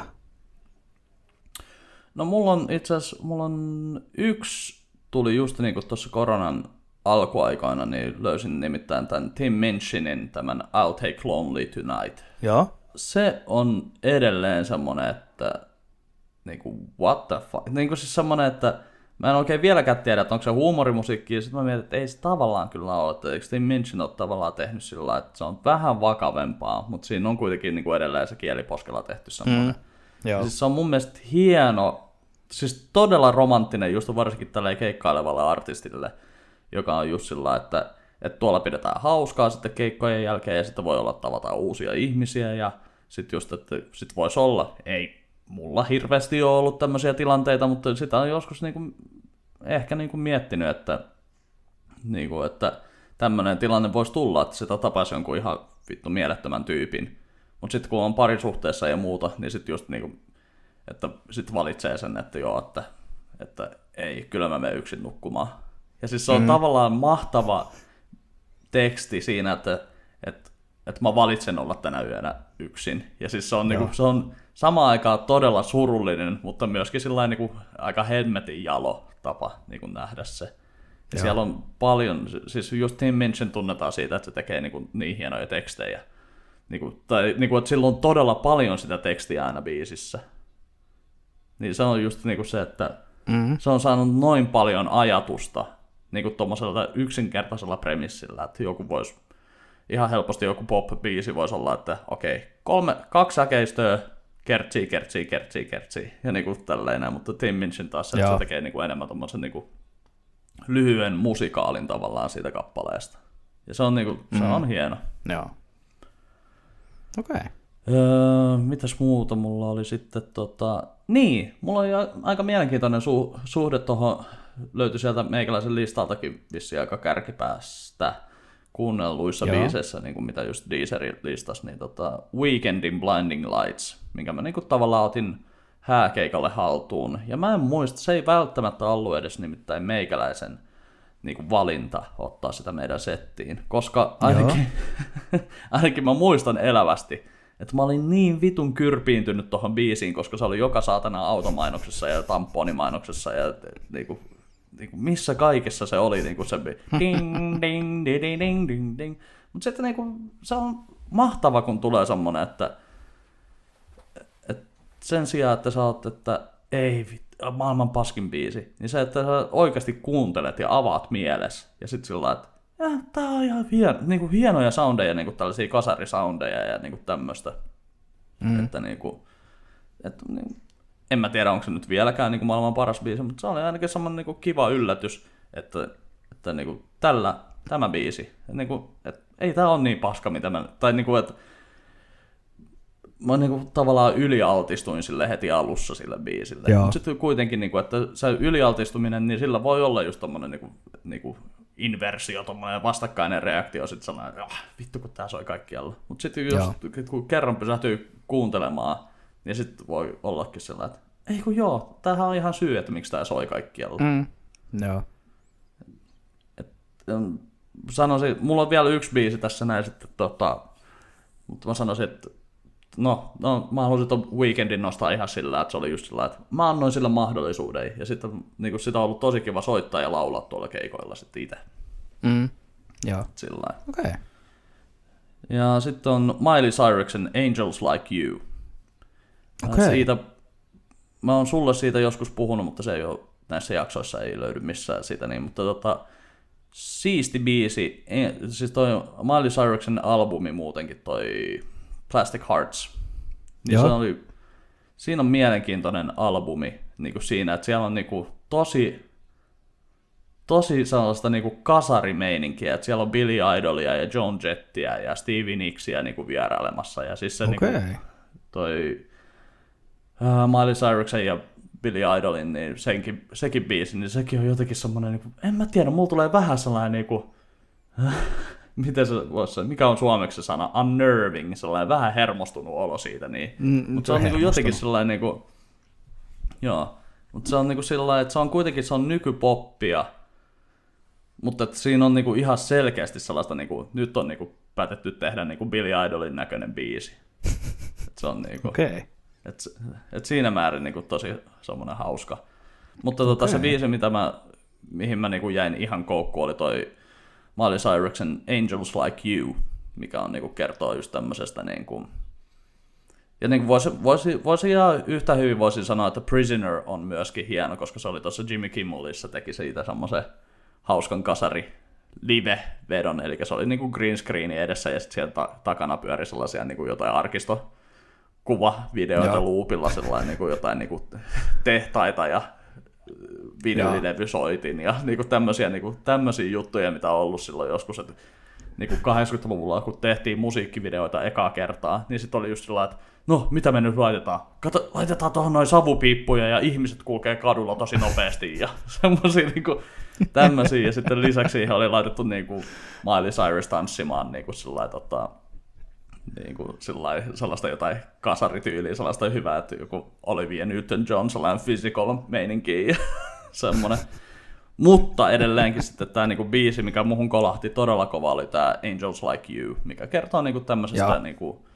No mulla on itse asiassa, mulla on yksi, tuli just niin kuin tuossa koronan alkuaikoina, niin löysin nimittäin tämän Tim Minchinin, tämän I'll Take Lonely Tonight. Joo. se on edelleen semmonen, että niinku, what the fuck, niinku siis semmonen, että mä en oikein vieläkään tiedä, että onko se huumorimusiikki, ja sitten mä mietin, että ei se tavallaan kyllä ole, että eikö Tim Minchin ole tavallaan tehnyt sillä lailla, että se on vähän vakavempaa, mutta siinä on kuitenkin niinku edelleen se kieliposkella tehty semmonen. Mm. Joo. Siis se on mun mielestä hieno, siis todella romanttinen just varsinkin tälle keikkailevalle artistille, joka on just sillä, että, että tuolla pidetään hauskaa sitten keikkojen jälkeen ja sitten voi olla tavataan uusia ihmisiä ja sitten just, että sit voisi olla, ei mulla hirveästi ole ollut tämmöisiä tilanteita, mutta sitä on joskus niinku, ehkä niinku miettinyt, että, niinku, että tämmöinen tilanne voisi tulla, että sitä tapaisi jonkun ihan vittu mielettömän tyypin. Mutta sitten kun on parisuhteessa ja muuta, niin sitten just niinku, että sit valitsee sen, että joo, että, että ei, kyllä mä menen yksin nukkumaan. Ja siis se on mm. tavallaan mahtava teksti siinä, että, että, että mä valitsen olla tänä yönä yksin. Ja siis se on, niinku, se on samaan aikaan todella surullinen, mutta myöskin sillain niinku aika hemmetin jalo tapa niinku nähdä se. Ja Joo. siellä on paljon, siis just Tim Minchin tunnetaan siitä, että se tekee niinku niin hienoja tekstejä. Niinku, tai niinku, että sillä on todella paljon sitä tekstiä aina biisissä. Niin se on just niinku se, että Mm-hmm. se on saanut noin paljon ajatusta niinku tuommoisella yksinkertaisella premissillä, että joku voisi ihan helposti joku pop-biisi voisi olla, että okei, kolme, kaksi säkeistöä, kertsii, kertsii, kertsii, kertsii, ja niinku tälleen, mutta Tim Minchin taas se, että Joo. se tekee niinku enemmän tommosen niinku lyhyen musikaalin tavallaan siitä kappaleesta. Ja se on, niinku, se on hieno. Joo. Okei. Okay. Öö, mitäs muuta mulla oli sitten tota... Niin, mulla oli aika mielenkiintoinen su- suhde tuohon, löytyi sieltä meikäläisen listaltakin vissiin aika kärkipäästä kuunnelluissa Joo. biiseissä, niin kuin mitä just Deezerin listas, niin tota Weekendin Blinding Lights, minkä mä niin kuin tavallaan otin hääkeikalle haltuun. Ja mä en muista, se ei välttämättä ollut edes nimittäin meikäläisen niin kuin valinta ottaa sitä meidän settiin, koska ainakin, ainakin mä muistan elävästi, että mä olin niin vitun kyrpiintynyt tuohon biisiin, koska se oli joka saatana automainoksessa ja tamponimainoksessa ja niin kuin, niin kuin missä kaikessa se oli niin kuin se bi- ding, ding, ding, ding, ding, ding, ding. Mutta sitten niin kuin, se on mahtava, kun tulee semmonen, että, että sen sijaan, että sä oot, että ei vittu, maailman paskin biisi, niin se, että sä oikeasti kuuntelet ja avaat mielessä ja sitten sillä että ja, tää on ihan hieno, niin kuin hienoja soundeja, niin kuin tällaisia kasarisoundeja ja niin kuin tämmöistä. Mm. Että niin kuin, että, niin, en mä tiedä, onko se nyt vieläkään niin kuin maailman paras biisi, mutta se oli ainakin semmoinen niin kuin kiva yllätys, että, että niin kuin tällä, tämä biisi, että, niin kuin, että ei tämä ole niin paska, mitä mä, tai niin kuin, että mä niin kuin, tavallaan ylialtistuin sille heti alussa sille biisille. Mutta sitten kuitenkin, niin kuin, että se ylialtistuminen, niin sillä voi olla just tommonen niin kuin, niin kuin inversio, tommonen vastakkainen reaktio, sitten sellainen, että ah, vittu kun tää soi kaikkialla. Mutta sitten jos kun kerran pysähtyy kuuntelemaan, niin sitten voi ollakin sellainen, että ei kun joo, tämähän on ihan syy, että miksi tää soi kaikkialla. Mm. Joo. Mm. Sanoisin, mulla on vielä yksi biisi tässä näin sitten, tota, mutta mä sanoisin, että no, no, mä halusin ton weekendin nostaa ihan sillä, että se oli just sillä, että mä annoin sille mahdollisuuden, ja sitten niin kuin sitä on ollut tosi kiva soittaa ja laulaa tuolla keikoilla sitten itse. Mm. Joo. Sillä. Okei. Okay. Ja sitten on Miley Cyruksen Angels Like You. Okei. Siitä, mä oon sulle siitä joskus puhunut, mutta se ei ole, näissä jaksoissa ei löydy missään siitä, niin, mutta tota, siisti biisi, E- siis toi Miley Cyruksen albumi muutenkin, toi Plastic Hearts, niin Joo. se oli, siinä on mielenkiintoinen albumi niin kuin siinä, että siellä on niin kuin tosi, tosi sellaista niin kuin kasarimeininkiä, että siellä on Billy Idolia ja John Jettiä ja Stevie Nicksia niin kuin vierailemassa, ja siis se niin Okei. kuin, toi uh, Miley Cyruksen ja Billy Idolin, niin senkin, sekin biisi, niin sekin on jotenkin semmoinen, niin kuin, en mä tiedä, mulla tulee vähän sellainen niin kuin, miten se voisi mikä on suomeksi se sana, unnerving, sellainen vähän hermostunut olo siitä, niin, Mm, mutta se on niin kuin jotenkin sellainen, niin kuin, joo, mutta se on niin kuin sillä että se on kuitenkin se on nykypoppia, mutta että siinä on niin kuin ihan selkeästi sellaista, niin kuin, nyt on niin kuin päätetty tehdä niin kuin Billy Idolin näköinen biisi. Et se on niin kuin. Okay. Et, et siinä määrin niin kuin, tosi semmoinen hauska. Mutta tota, se biisi, mitä mä, mihin mä niin kuin, jäin ihan koukkuun, oli toi Miley Cyruksen Angels Like You, mikä on, niin kuin, kertoo just tämmöisestä niin kuin, ja niin kuin voisi, voisi, voisi ihan yhtä hyvin voisin sanoa, että Prisoner on myöskin hieno, koska se oli tuossa Jimmy Kimmelissa, teki siitä semmoisen hauskan kasari live-vedon, eli se oli niin kuin green screeni edessä ja sitten siellä ta- takana pyöri sellaisia niin kuin jotain arkisto kuvavideoita Joo. loopilla, sellainen niin kuin jotain niin kuin tehtaita ja videolevysoitin ja niin kuin tämmöisiä, niin kuin, tämmöisiä juttuja, mitä on ollut silloin joskus, että niin kuin 80-luvulla, kun tehtiin musiikkivideoita ekaa kertaa, niin sitten oli just sillä että no, mitä me nyt laitetaan? Kato, laitetaan tuohon noin savupiippuja ja ihmiset kulkee kadulla tosi nopeasti ja semmoisia niin kuin, tämmöisiä. Ja sitten lisäksi siihen oli laitettu niin kuin Miley Cyrus tanssimaan niin kuin sillä lailla, tota, niin kuin sillai, sellaista jotain kasarityyliä, sellaista hyvää, että joku Olivia Newton-John, sellainen physical meininki ja semmoinen. Mutta edelleenkin sitten tämä niinku biisi, mikä muhun kolahti todella kova, oli tämä Angels Like You, mikä kertoo niinku tämmöisestä Joo. niinku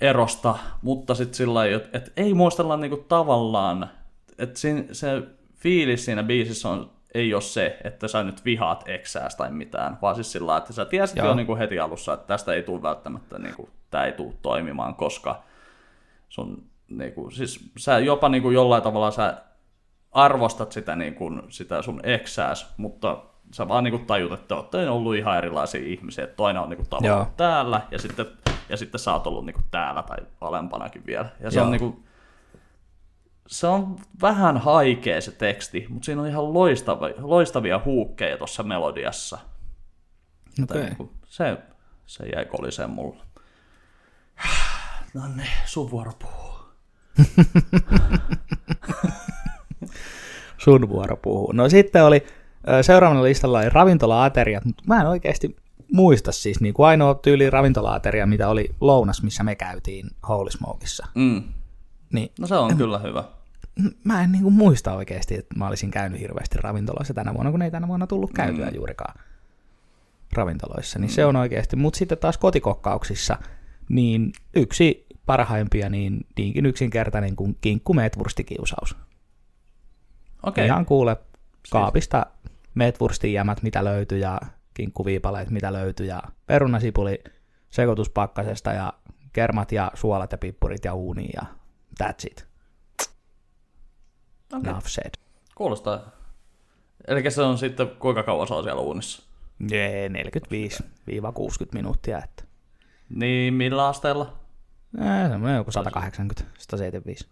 erosta, mutta sitten sillä lailla, että et ei muistella niinku tavallaan, että se fiilis siinä biisissä on, ei ole se, että sä nyt vihaat eksääs tai mitään, vaan siis sillä että sä tiesit Joo. jo niinku heti alussa, että tästä ei tule välttämättä, niinku, tämä ei tule toimimaan, koska sun, niinku, siis sä jopa niinku jollain tavalla sä arvostat sitä, niinku, sitä sun eksääs, mutta sä vaan niinku tajut, että te olette ollut ihan erilaisia ihmisiä, että toinen on niinku tavallaan Joo. täällä ja sitten, ja sitten sä oot ollut niinku täällä tai alempanakin vielä. Ja se Joo. on niinku, se on vähän haikea se teksti, mutta siinä on ihan loistava, loistavia huukkeja tuossa melodiassa. Okay. Se, se jäi koliseen mulle. No niin, sun vuoro puhuu. Sun vuoro puhuu. No sitten oli, seuraavana listalla oli ravintola-ateriat, mutta mä en oikeasti muista siis, niin kuin ainoa tyyli ravintola-ateria, mitä oli lounas, missä me käytiin Holy Smokeissa. Mm. Niin No se on kyllä hyvä. Mä en niin kuin muista oikeasti, että mä olisin käynyt hirveästi ravintoloissa tänä vuonna, kun ei tänä vuonna tullut käytyä mm. juurikaan ravintoloissa. Niin mm. se on oikeasti. Mutta sitten taas kotikokkauksissa, niin yksi parhaimpia, niin niinkin yksinkertainen kuin kinkku meetwurstikiusaus. Okei, okay. Ihan kuule kaapista meetwurstin jämät, mitä löytyy, ja kinkkuviipaleet, mitä löytyy, ja perunasipuli sekoituspakkasesta, ja kermat ja suolat ja pippurit ja uuni, ja that's it. Okei. Enough said. kuulostaa. Eli se on sitten kuinka kauan on siellä uunissa? Jee, 45-60 minuuttia, että Niin, millä asteella? Ää, semmoinen joku 180, 175.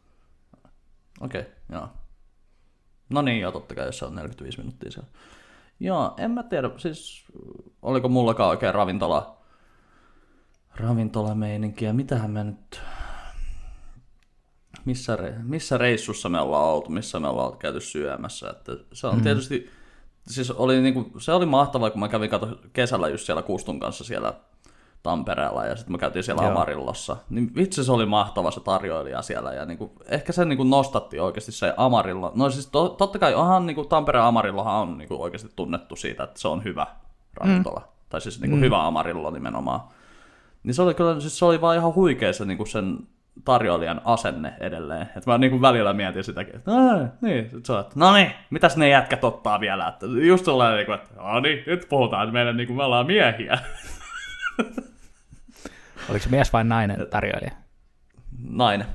Okei, okay, joo. No niin, joo, totta kai, jos se on 45 minuuttia siellä. Joo, en mä tiedä, siis oliko mullakaan oikein ravintola, ravintolameininkiä, mitähän me nyt, missä, re, missä reissussa me ollaan oltu, missä me ollaan käyty syömässä, että se on mm. tietysti, siis oli niinku, se oli mahtavaa, kun mä kävin kato kesällä just siellä Kustun kanssa siellä Tampereella ja sitten me käytiin siellä Joo. Amarillossa. Niin vitsi se oli mahtava se tarjoilija siellä ja niinku, ehkä se niinku nostatti oikeasti se Amarillo. No siis to, totta kai onhan niinku Tampereen Amarillohan on niinku oikeasti tunnettu siitä, että se on hyvä ravintola. Mm. Tai siis niinku mm. hyvä Amarillo nimenomaan. Niin se oli kyllä, siis se oli vaan ihan huikea se niin kuin sen tarjoilijan asenne edelleen. Että mä niin kuin välillä mietin sitäkin, että niin, sit on, että no niin, mitäs ne jätkät ottaa vielä, että just sellainen, niin kuin, että no niin, nyt puhutaan, että meidän niin kuin, me ollaan miehiä. Oliko se mies vai nainen tarjoilija? Nainen.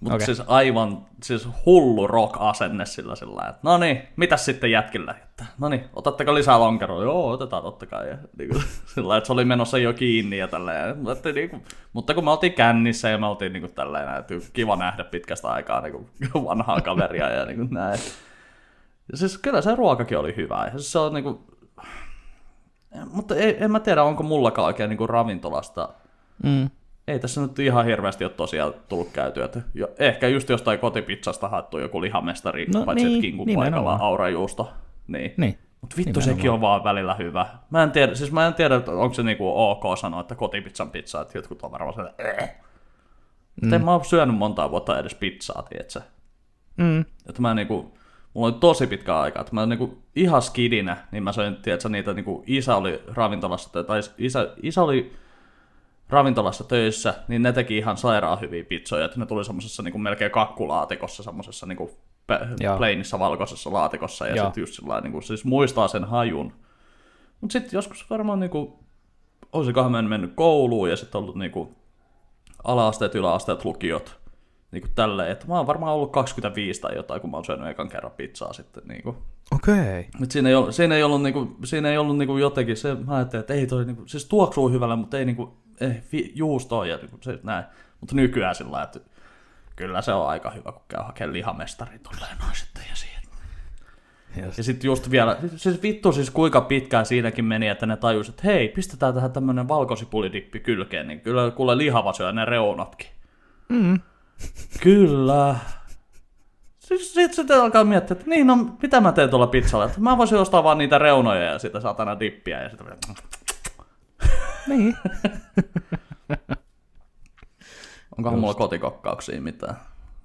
Mutta okay. siis aivan siis hullu rock-asenne sillä sillä että no niin, mitäs sitten jätkillä? No niin, otatteko lisää lonkeroa? Joo, otetaan totta kai. Ja, niin kuin, sillä että se oli menossa jo kiinni ja tälleen. Mutta, niin kuin, mutta kun me oltiin kännissä ja me oltiin niin kuin, tälleen, että kiva nähdä pitkästä aikaa niin kuin, vanhaa kaveria ja niin kuin, näin. Ja siis kyllä se ruokakin oli hyvää. Ja siis se on niin kuin, mutta ei, en mä tiedä, onko mullakaan oikein niin kuin ravintolasta Mm. Ei tässä nyt ihan hirveästi ole tosiaan tullut käytyä. Että jo, ehkä just jostain kotipizzasta haettu joku lihamestari, No paitsi niin, kinkun nimenomaan. paikalla aurajuusto. Niin. Niin. Mutta vittu, nimenomaan. sekin on vaan välillä hyvä. Mä en tiedä, siis mä en tiedä, että onko se niinku ok sanoa, että kotipizzan pizza, että jotkut on varmaan sellainen, eh. Mm. En mä oon syönyt montaa vuotta edes pizzaa, tietsä. Mm. Että mä niinku, mulla oli tosi pitkä aika, että mä niinku ihan skidinä, niin mä söin, tiedätkö, niitä niinku, isä oli ravintolassa, tai isä, isä oli ravintolassa töissä, niin ne teki ihan sairaan hyviä pizzoja, että ne tuli semmoisessa niinku melkein kakkulaatikossa, semmoisessa Joo. plainissa valkoisessa laatikossa, ja sitten just sillä niinku, siis muistaa sen hajun. Mutta sitten joskus varmaan niinku, olisikohan mä mennyt kouluun ja sitten ollut niinku ala-asteet, yläasteet, lukiot, niinku tälleen, että mä oon varmaan ollut 25 tai jotain, kun mä oon syönyt ekan kerran pizzaa sitten niinku. Okei. Okay. Mutta siinä ei ollut, siinä ei ollut, niinku, siinä ei ollut niinku jotenkin, se, mä ajattelin, että ei toi, niinku, siis tuoksuu hyvällä, mutta ei, niinku, ei vi, juustoa ja se, näin. Mutta nykyään sillä että kyllä se on aika hyvä, kun käy hakemaan lihamestari tulee noin sitten ja siihen. Just. Ja sitten just vielä, siis vittu siis kuinka pitkään siinäkin meni, että ne tajusivat, että hei, pistetään tähän tämmönen valkosipulidippi kylkeen, niin kyllä kuule lihava syö ne reunatkin. Mm. Kyllä. Siis sit sitten alkaa miettiä, että niin, no mitä mä teen tuolla pizzalla, että mä voisin ostaa vaan niitä reunoja ja sitä satana dippiä ja sitten Niin. onkohan mulla kotikokkauksia mitään.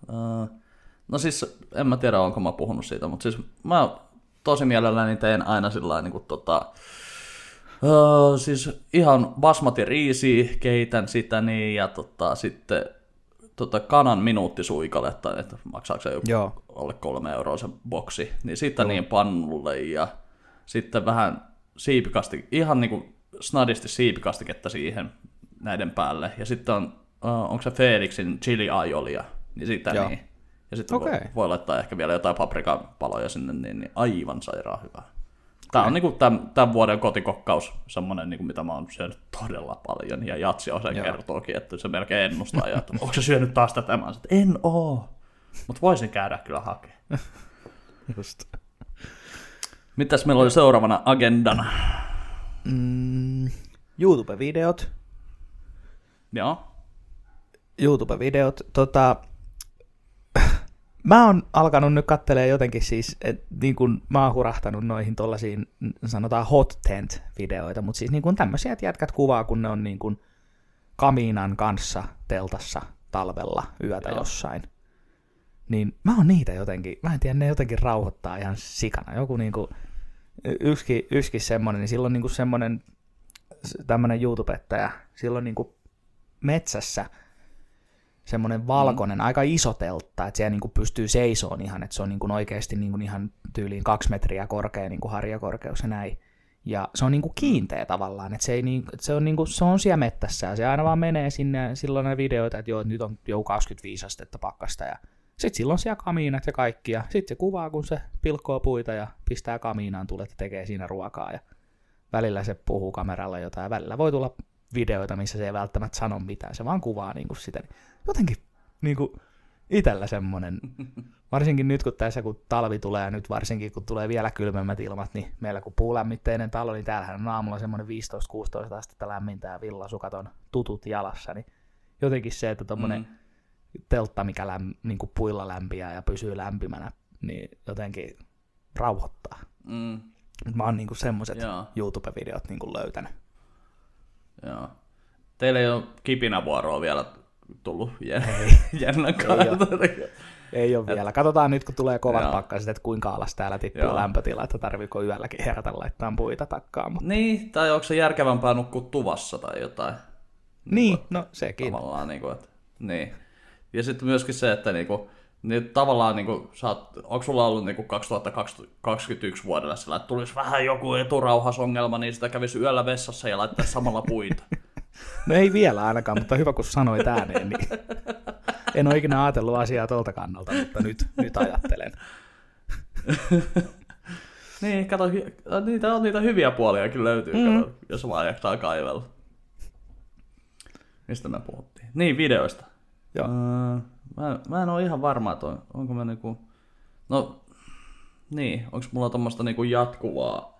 Uh, no siis, en mä tiedä onko mä puhunut siitä, mutta siis mä tosi mielelläni teen aina sillä niin kuin tota, uh, siis ihan basmati riisiä, keitän sitä niin ja tota, sitten tota, kanan minuuttisuikaletta, että maksaako se joku Joo. alle kolme euroa se boksi, niin sitä niin pannulle ja sitten vähän siipikasti, ihan niin kuin snadisti siipikastiketta siihen näiden päälle. Ja sitten on, uh, onko se Felixin chili aiolia, niin sitä Joo. niin. Ja sitten voi, Okei. voi, laittaa ehkä vielä jotain paprikapaloja sinne, niin, niin aivan sairaan hyvä. Tämä on niinku tämän, tämän vuoden kotikokkaus, semmoinen, niinku, mitä mä oon syönyt todella paljon, ja Jatsi osa Joo. kertookin, että se melkein ennustaa, ja että onko se syönyt taas tätä, mä sanoin, en oo, mutta voisin käydä kyllä hakemaan. Just. Mitäs meillä oli seuraavana agendana? Mm. YouTube-videot. Joo, YouTube-videot. Tota, mä oon alkanut nyt kattelee jotenkin siis, että niin kun mä oon hurahtanut noihin tollasiin, sanotaan hot tent-videoita, mutta siis niin kun tämmöisiä, että jätkät kuvaa, kun ne on niin kun kamiinan kanssa teltassa talvella yötä Joo. jossain. Niin mä oon niitä jotenkin, mä en tiedä, ne jotenkin rauhoittaa ihan sikana. Joku niinku, yski, yski semmonen, niin silloin niinku semmonen tämmönen YouTubettaja, silloin niinku metsässä semmoinen valkoinen, mm. aika iso teltta, että siellä niinku pystyy seisoon ihan, että se on niinku oikeasti niinku ihan tyyliin kaksi metriä korkea niinku harjakorkeus ja näin. Ja se on niinku kiinteä tavallaan, että se, ei niinku, että se, on niinku, se on siellä mettässä ja se aina vaan menee sinne ja silloin ne videoita, että joo, nyt on jo 25 astetta pakkasta ja sitten silloin siellä kamiinat ja kaikki ja sitten se kuvaa, kun se pilkkoo puita ja pistää kamiinaan tulet ja tekee siinä ruokaa ja välillä se puhuu kameralla jotain ja välillä voi tulla videoita, missä se ei välttämättä sano mitään, se vaan kuvaa niinku sitä. Jotenkin niinku itellä semmonen, varsinkin nyt kun tässä kun talvi tulee ja nyt varsinkin kun tulee vielä kylmemmät ilmat, niin meillä kun puulämmitteinen talo, niin täällähän on aamulla semmoinen 15-16 astetta lämmintä ja villasukat on tutut jalassa, niin jotenkin se, että tommonen Mm. Teltta, mikä läm, niin kuin puilla lämpiää ja pysyy lämpimänä, niin jotenkin rauhoittaa. mm, Mä oon niinku semmoset Joo. YouTube-videot niinku löytänyt. joo. Teillä ei ole kipinävuoroa vielä tullut jä- jännän Ei. Ei ole vielä. Katsotaan nyt, kun tulee kovat Joo. pakkaset, että kuinka alas täällä tippuu Joo. lämpötila, että tarviiko yölläkin herätä laittaa puita takkaan. Mutta Niin, tai onko se järkevämpää nukkua tuvassa tai jotain? Niin, no sekin. tavallaan. Niin kuin, että, niin. Ja sitten myöskin se, että niin kuin, niin tavallaan niin kuin, sä oot, onko sulla ollut niin kuin 2021 vuodella sillä, että tulisi vähän joku eturauhasongelma, niin sitä kävisi yöllä vessassa ja laittaa samalla puita. No ei vielä ainakaan, mutta hyvä kun sanoit ääneen, niin en ole ikinä ajatellut asiaa tuolta kannalta, mutta nyt, nyt ajattelen. niin, kato, niitä on niitä hyviä puolia kyllä löytyy, mm. kato, jos vaan jaksaa kaivella. Mistä me puhuttiin? Niin, videoista. Joo. Öö, mä, mä en ole ihan varma, että on, onko mä niinku... No, niin, onko mulla tommoista niinku jatkuvaa,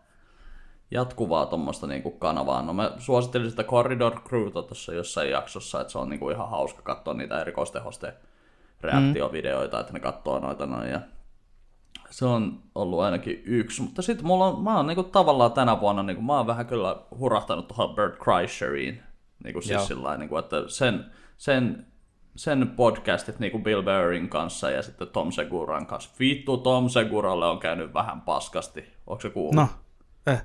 jatkuvaa tommoista niinku kanavaa. No mä suosittelin sitä Corridor Crewta tuossa jossain jaksossa, että se on niinku ihan hauska katsoa niitä erikoistehoste reaktiovideoita, että ne katsoo noita noin. Ja se on ollut ainakin yksi, mutta sitten mulla on, mä oon niinku tavallaan tänä vuonna, niinku, mä oon vähän kyllä hurahtanut tuohon Bert Kreisheriin, niinku siis sillä niinku, että sen, sen, sen podcastit niinku Bill Burrin kanssa ja sitten Tom Seguran kanssa. Vittu, Tom Seguralle on käynyt vähän paskasti. Onko se kuullut? No, eh.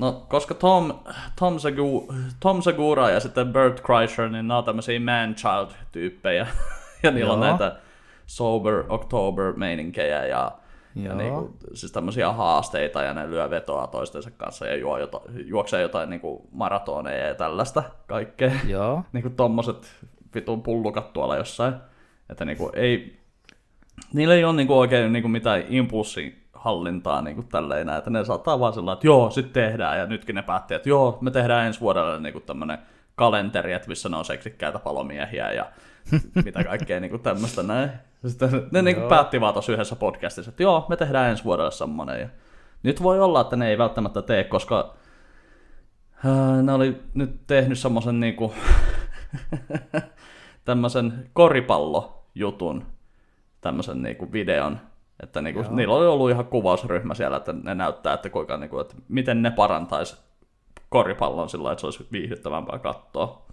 No, koska Tom, Tom, Segu, Tom Segura ja sitten Bert Kreischer, niin nämä on tämmöisiä man-child-tyyppejä. ja niillä on Joo. näitä Sober October-meininkejä ja, ja Joo. niinku, siis tämmöisiä haasteita ja ne lyö vetoa toistensa kanssa ja juo jota, juoksee jotain niinku maratoneja ja tällaista kaikkea. joo. niinku tommoset vitun pullukat tuolla jossain. Että niinku ei, niillä ei ole niinku oikein niinku mitään impulssihallintaa niinku tälleen näin, että ne saattaa vaan sillä että joo, sit tehdään, ja nytkin ne päätti, että joo, me tehdään ensi vuodelle niinku tämmönen kalenteri, että missä ne on seksikkäitä palomiehiä ja mitä kaikkea niinku tämmöistä näin. Sitten ne niinku päätti vaan tuossa yhdessä podcastissa, että joo, me tehdään ensi vuodelle semmonen. Ja nyt voi olla, että ne ei välttämättä tee, koska ää, ne oli nyt tehnyt semmoisen niinku tämmöisen koripallojutun, tämmöisen niinku videon, että niinku, niillä oli ollut ihan kuvausryhmä siellä, että ne näyttää, että, kuinka, niinku, että miten ne parantaisi koripallon sillä että se olisi viihdyttävämpää katsoa.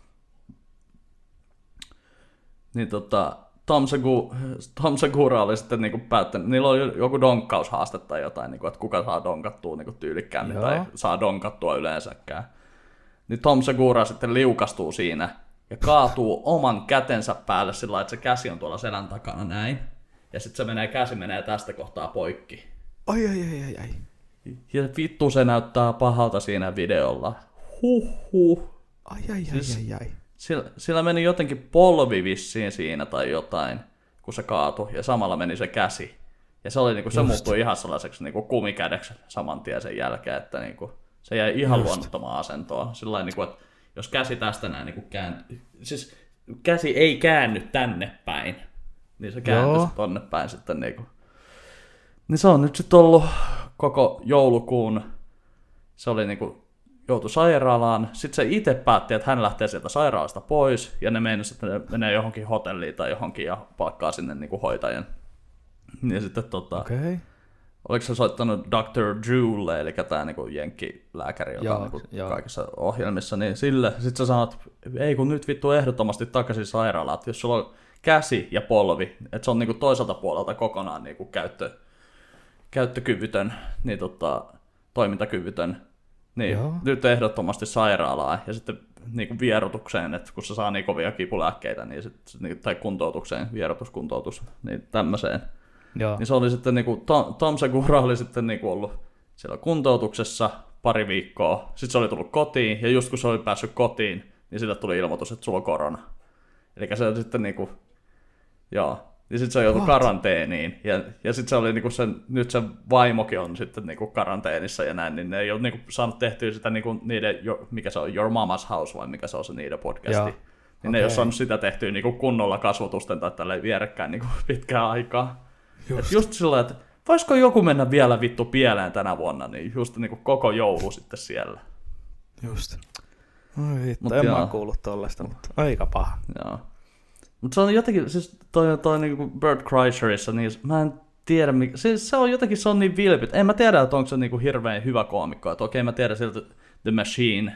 Niin tota, Tom, Segu, Tom Segura oli sitten niinku päättänyt, niillä oli joku donkkaushaaste tai jotain, niinku, että kuka saa donkattua niinku tyylikkäämmin Joo. tai saa donkattua yleensäkään. Niin Tom Segura sitten liukastuu siinä ja kaatuu oman kätensä päälle sillä että se käsi on tuolla selän takana näin. Ja sitten se menee, käsi menee tästä kohtaa poikki. Ai, ai, ai, ai, ai. Ja vittu se näyttää pahalta siinä videolla. Huhhuh. Ai, ai, ai, Siis- ai, ai. Sillä, sillä meni jotenkin polvi vissiin siinä tai jotain, kun se kaatui, ja samalla meni se käsi. Ja se, oli, niinku, se muuttui ihan sellaiseksi niinku, kumikädeksi saman tien sen jälkeen, että niinku, se jäi ihan luonnottomaan asentoon. Sillä niinku, että jos käsi tästä näin niinku kääntyy, siis käsi ei käänny tänne päin, niin se kääntyy tonne päin sitten niinku. Niin se on nyt sitten ollut koko joulukuun, se oli niinku joutui sairaalaan. Sitten se itse päätti, että hän lähtee sieltä sairaalasta pois, ja ne meinasi, että ne menee johonkin hotelliin tai johonkin ja palkkaa sinne niin kuin hoitajan. Ja sitten tota, okay. Oliko se soittanut Dr. Drewlle, eli tämä niin jenkkilääkäri, joka Joo, on niin kuin joo. kaikissa ohjelmissa, niin sille, sitten sä sanot, ei kun nyt vittu ehdottomasti takaisin sairaalaan, jos sulla on käsi ja polvi, että se on niin kuin toiselta puolelta kokonaan niin kuin käyttö, käyttökyvytön, niin tota, toimintakyvytön, niin Joo. nyt ehdottomasti sairaalaan ja sitten niin kuin vierotukseen, että kun se saa niin kovia kipulääkkeitä, niin sit, niin, tai kuntoutukseen, vierotuskuntoutus, niin tämmöiseen. Joo. Niin se oli sitten, niin Tom Segura oli sitten niin kuin ollut siellä kuntoutuksessa pari viikkoa, sitten se oli tullut kotiin, ja just kun se oli päässyt kotiin, niin sille tuli ilmoitus, että sulla on korona. Eli se sitten niin kuin, joo, ja sitten se joutui What? karanteeniin, ja, ja sitten se oli niinku sen, nyt sen vaimokin on sitten niinku karanteenissa ja näin, niin ne ei ole niinku saanut tehtyä sitä niinku niiden, mikä se on, Your Mama's House vai mikä se on se niiden podcasti. Joo. Niin ne ei ole saanut sitä tehtyä niinku kunnolla kasvotusten tai tälleen vierekkäin niinku pitkään aikaa. Just. Just, just sillä että voisiko joku mennä vielä vittu pieleen tänä vuonna, niin just niinku koko joulu sitten siellä. Just. Oi vittu, Mut en mä joo. oo kuullut tollaista, mutta aika paha. Joo. Mutta se on jotenkin, siis toi, toi niinku Bert Kreischerissa, niin mä en tiedä, mikä, siis se on jotenkin, se on niin vilpit. En mä tiedä, että onko se niinku hirveän hyvä koomikko. Että okei, mä tiedän siltä The Machine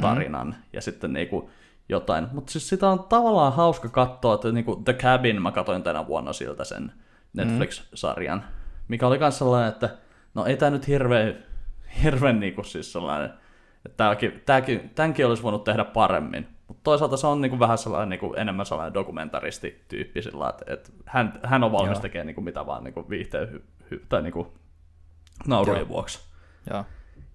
tarinan mm. ja sitten niinku jotain. Mutta siis sitä on tavallaan hauska katsoa, että niinku The Cabin mä katsoin tänä vuonna siltä sen Netflix-sarjan, mikä oli myös sellainen, että no ei tää nyt hirveän, hirveän niinku siis sellainen että tämäkin, tämäkin, tämänkin olisi voinut tehdä paremmin. Mutta toisaalta se on niinku vähän sellainen, niinku, enemmän sellainen dokumentaristi-tyyppi sillä, että, että hän, hän on valmis Joo. tekemään niinku, mitä vaan niinku, viihteen hy, hy, tai niinku, naurujen Joo. vuoksi. Joo.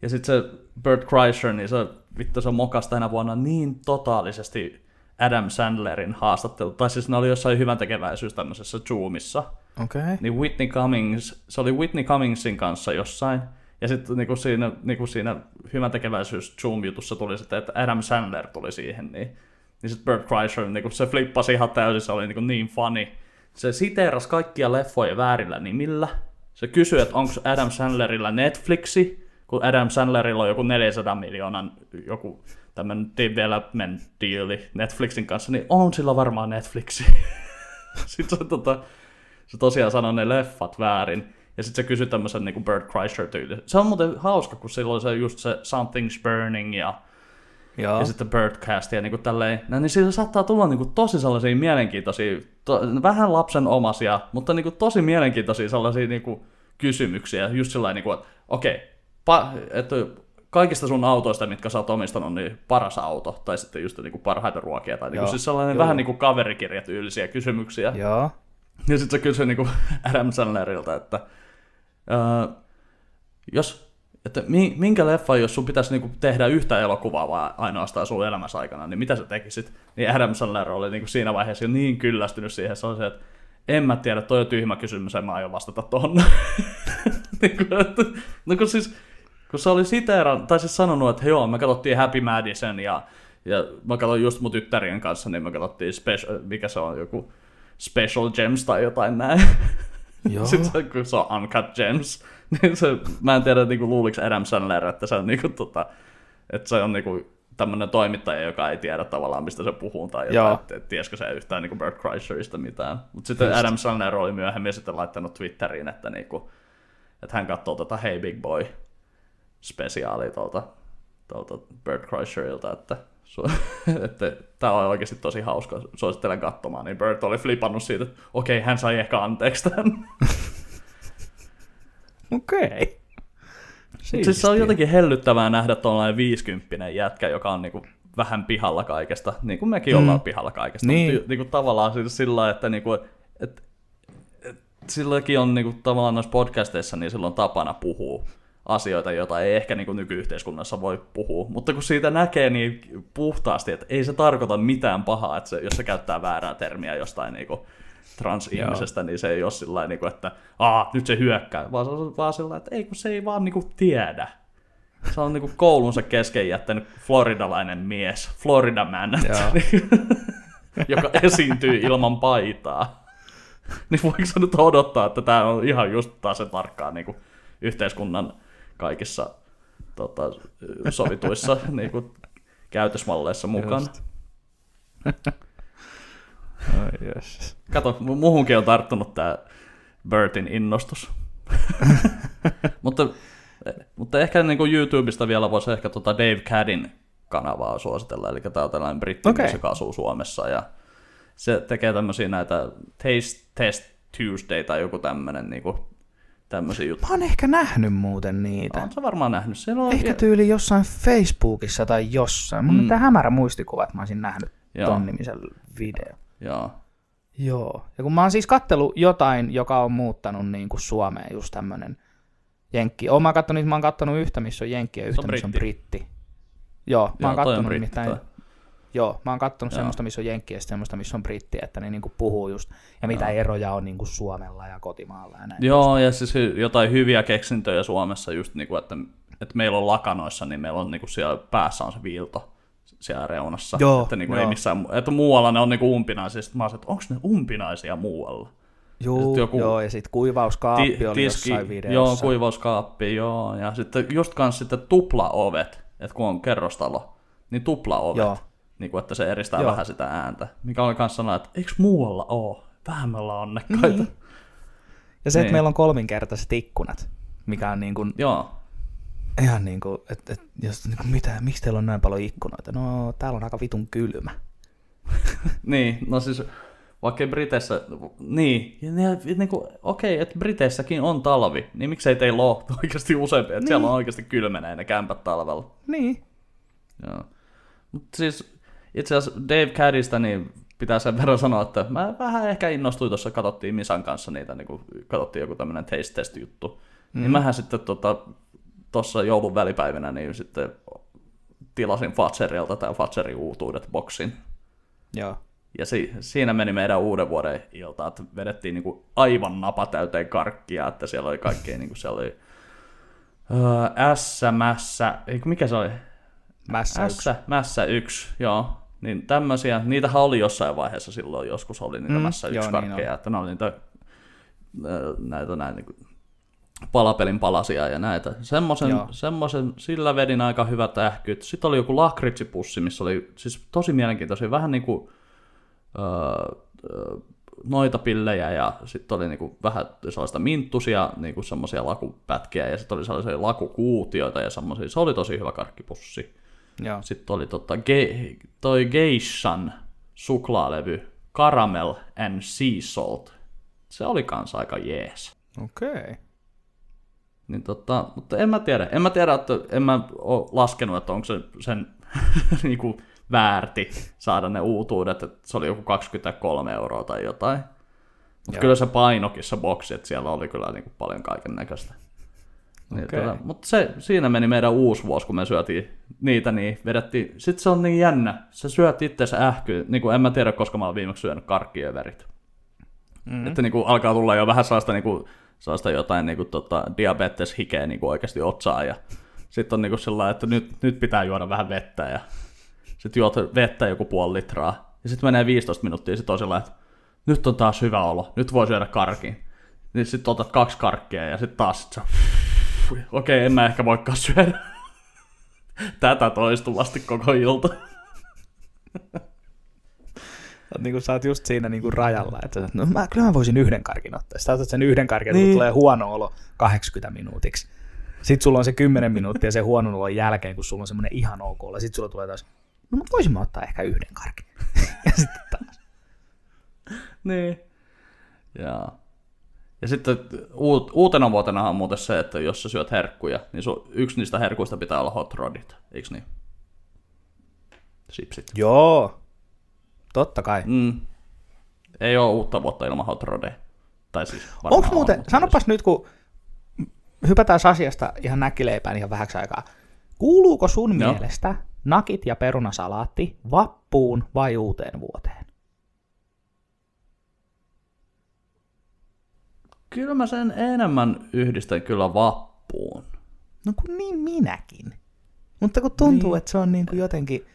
Ja sitten se Bert Kreischer, niin se vittu se mokas tänä vuonna niin totaalisesti Adam Sandlerin haastattelu, tai siis ne oli jossain hyvän tekeväisyys tämmöisessä Zoomissa. Okay. niin Whitney Cummings, se oli Whitney Cummingsin kanssa jossain, ja sitten niinku siinä, niinku siinä hyvän tekeväisyys Zoom-jutussa tuli sitten, että Adam Sandler tuli siihen, niin, niin sitten Bert Kreischer, niinku se flippasi ihan täysin, se oli niinku niin funny. Se siteerasi kaikkia leffoja väärillä nimillä. Se kysyi, että onko Adam Sandlerilla Netflixi, kun Adam Sandlerilla on joku 400 miljoonan joku tämmöinen development deali Netflixin kanssa, niin on sillä varmaan Netflixi. sitten se, tota, se tosiaan sanoi ne leffat väärin. Ja sitten se kysyi tämmöisen niin Bert Kreischer tyyli. Se on muuten hauska, kun silloin se just se Something's Burning ja, Joo. ja sitten Birdcast ja niin kuin tälleen. No, niin siitä saattaa tulla niin kuin tosi sellaisia mielenkiintoisia, to, vähän lapsen omasia, mutta niin kuin tosi mielenkiintoisia sellaisia niin kuin kysymyksiä. Just sellainen, niin kuin, että okei, pa, että kaikista sun autoista, mitkä sä oot omistanut, niin paras auto, tai sitten just niin kuin parhaita ruokia, tai niin kuin, siis sellainen Joo, vähän niin kuin kaverikirjatyylisiä kysymyksiä. Joo. Ja sitten se kysyi niin kuin Adam Sandlerilta, että öö, jos, että mi- minkä leffa, jos sun pitäisi niin kuin tehdä yhtä elokuvaa vaan ainoastaan sun elämässä aikana, niin mitä sä tekisit? Niin Adam Sandler oli niin kuin siinä vaiheessa jo niin kyllästynyt siihen, se että en mä tiedä, toi on tyhmä kysymys, en mä aio vastata tohon. niin kuin, että, no kun siis, kun se oli siteeran, tai siis sanonut, että joo, me katsottiin Happy Madison ja, ja mä katsoin just mun tyttärien kanssa, niin me katsottiin special, mikä se on, joku Special Gems tai jotain näin. Joo. Sitten kun se on Uncut Gems, niin se, mä en tiedä, niin luuliko Adam Sandler, että se on, niin kuin, tota, että se on niin kuin, tämmöinen toimittaja, joka ei tiedä tavallaan, mistä se puhuu, tai jotain, että et, tiesikö se yhtään niin kuin Bert Kreischerista mitään. Mutta sitten Adam Sandler oli myöhemmin sitten laittanut Twitteriin, että, niin kuin, että hän katsoo tätä Hey Big Boy spesiaalia tuolta, tuolta Bert Kreischerilta, että, että tämä on oikeasti tosi hauska, suosittelen katsomaan, niin Bert oli flipannut siitä, että okei, hän sai ehkä anteeksi tämän. Okei. Siis se on jotenkin hellyttävää nähdä tuollainen 50 jätkä, joka on niinku vähän pihalla kaikesta, niin kuin mekin mm. ollaan pihalla kaikesta. Niin. Mutta niinku tavallaan siis sillä että niinku, et, et, silläkin on niinku tavallaan noissa podcasteissa, niin silloin tapana puhua asioita, joita ei ehkä niinku nykyyhteiskunnassa voi puhua. Mutta kun siitä näkee niin puhtaasti, että ei se tarkoita mitään pahaa, että se, jos se käyttää väärää termiä jostain niinku transihmisestä, niin se ei ole sillä lailla, niinku, että Aa, nyt se hyökkää, vaan se on vaan sillä että ei kun se ei vaan niinku tiedä. Se on niinku koulunsa kesken jättänyt floridalainen mies, Florida man, Joo. joka esiintyy ilman paitaa. Niin voiko se nyt odottaa, että tämä on ihan just taas se tarkkaan niin yhteiskunnan kaikissa tota, sovituissa niin kuin, käytösmalleissa mukana. Just. Ai jes. Kato, mu- muuhunkin on tarttunut tämä Bertin innostus. mutta, mutta ehkä niin kuin YouTubesta vielä voisi ehkä tota Dave Caddin kanavaa suositella, eli tämä on tällainen britti, okay. joka asuu Suomessa, ja se tekee tämmöisiä näitä Taste Test Tuesday tai joku tämmöinen niin kuin, tämmöisiä juttuja. Mä oon ehkä nähnyt muuten niitä. On se varmaan nähnyt. Siellä on, Ehkä tyyli jossain Facebookissa tai jossain. Mun mm. tää hämärä muistikuva, että mä olisin nähnyt Joo. ton nimisen video. Joo. Joo. Ja kun mä oon siis kattellut jotain, joka on muuttanut niin kuin Suomeen, just tämmönen Jenkki. Oon mä kattonut, mä oon kattonut yhtä, missä on Jenkki ja yhtä, missä on britti. Joo, mä Joo, oon on kattonut nimittäin, toi. Joo, mä oon kattonut Joo. semmoista, missä on Jenkki ja semmoista, missä on britti, että ne niinku puhuu just, ja mitä eroja on niinku Suomella ja kotimaalla ja näin. Joo, ja siis hy- jotain hyviä keksintöjä Suomessa, just niin kuin, että, että meillä on lakanoissa, niin meillä on niin kuin siellä päässä on se viilto siellä reunassa. Joo, että, niin kuin joo. ei missään, että muualla ne on niin kuin umpinaisia. Sitten mä olisin, että onko ne umpinaisia muualla? Juu, Sitten joku- joo, ja sitten kuivauskaappi oli jossain videossa. Joo, kuivauskaappi, joo. Ja sitten just kans sitten tuplaovet, että kun on kerrostalo, niin tuplaovet. Joo. Niin kuin, että se eristää Joo. vähän sitä ääntä. Mikä oli kans sanoa, että eikö muualla me ollaan onnekkaita. Niin. Ja se, että Niin. meillä on kolminkertaiset ikkunat, mikä on niin kuin, Joo. ihan niin kuin, että, että jos, niin kuin, mitä, miksi teillä on näin paljon ikkunoita? No, täällä on aika vitun kylmä. Niin, no siis vaikka Briteissä, niin, ja ne, niin kuin, okei, että Briteissäkin on talvi, niin miksei teillä ole oikeasti useampi, että niin. siellä on oikeasti kylmenee ne kämpät talvella. Niin. Joo. Mut siis itse asiassa Dave Caddystä niin pitää sen verran sanoa, että mä vähän ehkä innostuin tuossa, katsottiin Misan kanssa niitä, niin kuin, katsottiin joku tämmöinen taste test juttu. Mm. Niin mähän sitten tuossa tota, joulun välipäivinä niin sitten tilasin Fatserilta tai Fatserin uutuudet boksin. Joo. Ja si- siinä meni meidän uuden vuoden ilta, että vedettiin niinku aivan napa täyteen karkkia, että siellä oli kaikkea, niinku siellä oli öö, SMS, mikä se oli? Mässä yksi. Mässä, yksi, joo. Niin tämmöisiä, niitähän oli jossain vaiheessa silloin, joskus oli niitä Mm, mässä joo, yksi niin karkkeja, että ne oli niitä näitä näin niinku palapelin palasia ja näitä. Semmoisen, Joo. semmoisen, sillä vedin aika hyvät ähkyt. Sitten oli joku lakritsipussi, missä oli siis tosi mielenkiintoisia, vähän niin kuin öö, noita pillejä ja sitten oli niinku vähän sellaista minttusia, niinku semmoisia lakupätkiä ja sitten oli sellaisia lakukuutioita ja semmoisia. Se oli tosi hyvä karkkipussi. Joo. Sitten oli tota, ge, toi Geishan suklaalevy Caramel and Sea Salt. Se oli kanssa aika jees. Okei. Okay. Niin tota, mutta en mä tiedä. En mä tiedä, että en mä ole laskenut, että onko se sen niinku väärti saada ne uutuudet. Että se oli joku 23 euroa tai jotain. Mutta kyllä se painokin se boksi, että siellä oli kyllä niinku paljon kaiken näköistä. Niin, Okei. tota, mutta se, siinä meni meidän uusi vuosi, kun me syötiin niitä, niin vedettiin. Sitten se on niin jännä. Se syöt itse ähkyä. Niin kuin en mä tiedä, koska mä oon viimeksi syönyt karkkieverit. Mm-hmm. Että niin kuin alkaa tulla jo vähän sellaista, niin kuin, sellaista jotain niin kuin, tota, diabetes-hikeä niin kuin oikeasti otsaa. Ja sitten on niin kuin sellainen, että nyt, nyt pitää juoda vähän vettä. Ja sitten juot vettä joku puoli litraa. Ja sitten menee 15 minuuttia ja sitten on sellainen, että nyt on taas hyvä olo. Nyt voi syödä karkin. Niin sitten otat kaksi karkkia ja sitten taas sit se okei, en mä ehkä voikaan syödä tätä toistuvasti koko ilta. Niin kuin sä oot just siinä niin kuin rajalla, että sä no mä, kyllä mä voisin yhden karkin ottaa. Sitten otat sen yhden karkin, Niin. tulee huono olo 80 minuutiksi. Sitten sulla on se 10 minuuttia sen huonon olon jälkeen, kun sulla on semmoinen ihan ok olo. Sitten sulla tulee taas, no mutta voisin mä ottaa ehkä yhden karkin. ja sitten taas. Niin. Ja, ja sitten uut, uutena vuotena on muuten se, että jos sä syöt herkkuja, niin sun, yksi niistä herkuista pitää olla hot rodit, eikö niin? Sipsit. Joo, totta kai. Mm. Ei ole uutta vuotta ilman hot rodeja. Tai siis Onko on, muuten, mutta sanopas nyt, kun hypätään asiasta ihan näkkileipään ihan vähäksi aikaa. Kuuluuko sun Joo. mielestä nakit ja perunasalaatti vappuun vai uuteen vuoteen? Kyllä mä sen enemmän yhdistän kyllä vappuun. No kun niin minäkin. Mutta kun tuntuu, Niin. että se on niin kuin jotenkin...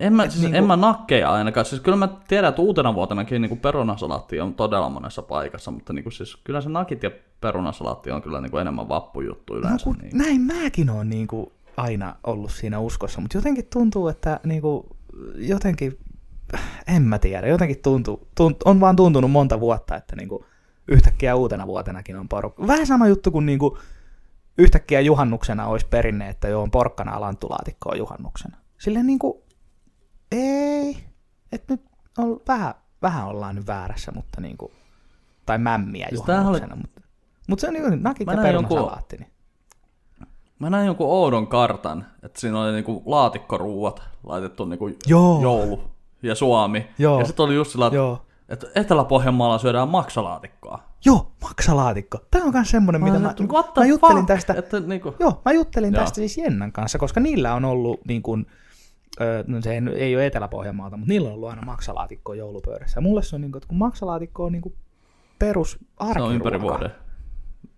En mä, siis niinku- niinku... en mä nakkeja ainakaan. Siis kyllä mä tiedän, että uutena vuotenakin niinku perunasalaatti on todella monessa paikassa, mutta niinku siis, kyllä se nakit ja perunasalaatti on kyllä niinku enemmän vappujuttu No yleensä. kun niin. näin mäkin olen niin kuin aina ollut siinä uskossa, mutta jotenkin tuntuu, että niin kuin, jotenkin, en mä tiedä, jotenkin tuntuu, tunt, on vaan tuntunut monta vuotta, että niin kuin, yhtäkkiä uutena vuotenakin on porukka. Vähän sama juttu kuin, niin kuin yhtäkkiä juhannuksena olisi perinne, että joo, on porkkana alanttulaatikkoa juhannuksena. Silleen niin kuin, ei, että nyt on, vähän, vähän ollaan nyt väärässä, mutta niin kuin, tai mämmiä Siis tämähän oli- juhannuksena, mutta, mutta se on niin kuin nakit ja jonkun- perunasalaatti. Niin. Mä näin jonkun oudon kartan, että siinä oli niinku laatikkoruuat laitettu niinku Joo. joulu ja Suomi. Joo. Ja sitten oli just sillä, että, Joo. Että Etelä-Pohjanmaalla syödään maksalaatikkoa. Joo, maksalaatikko. Tämä on myös semmoinen, mitä mä, Mä, mä juttelin fuck? tästä. Että, niinku, Joo, mä juttelin Joo. tästä siis Jennan kanssa, koska niillä on ollut niin kuin, no se ei- ole Etelä-Pohjanmaalta, mutta niillä on ollut aina maksalaatikko joulupöydässä. Ja mulle se on niin kuin, että kun maksalaatikko on niin kuin perus se on ympäri arkiruoka. vuoden.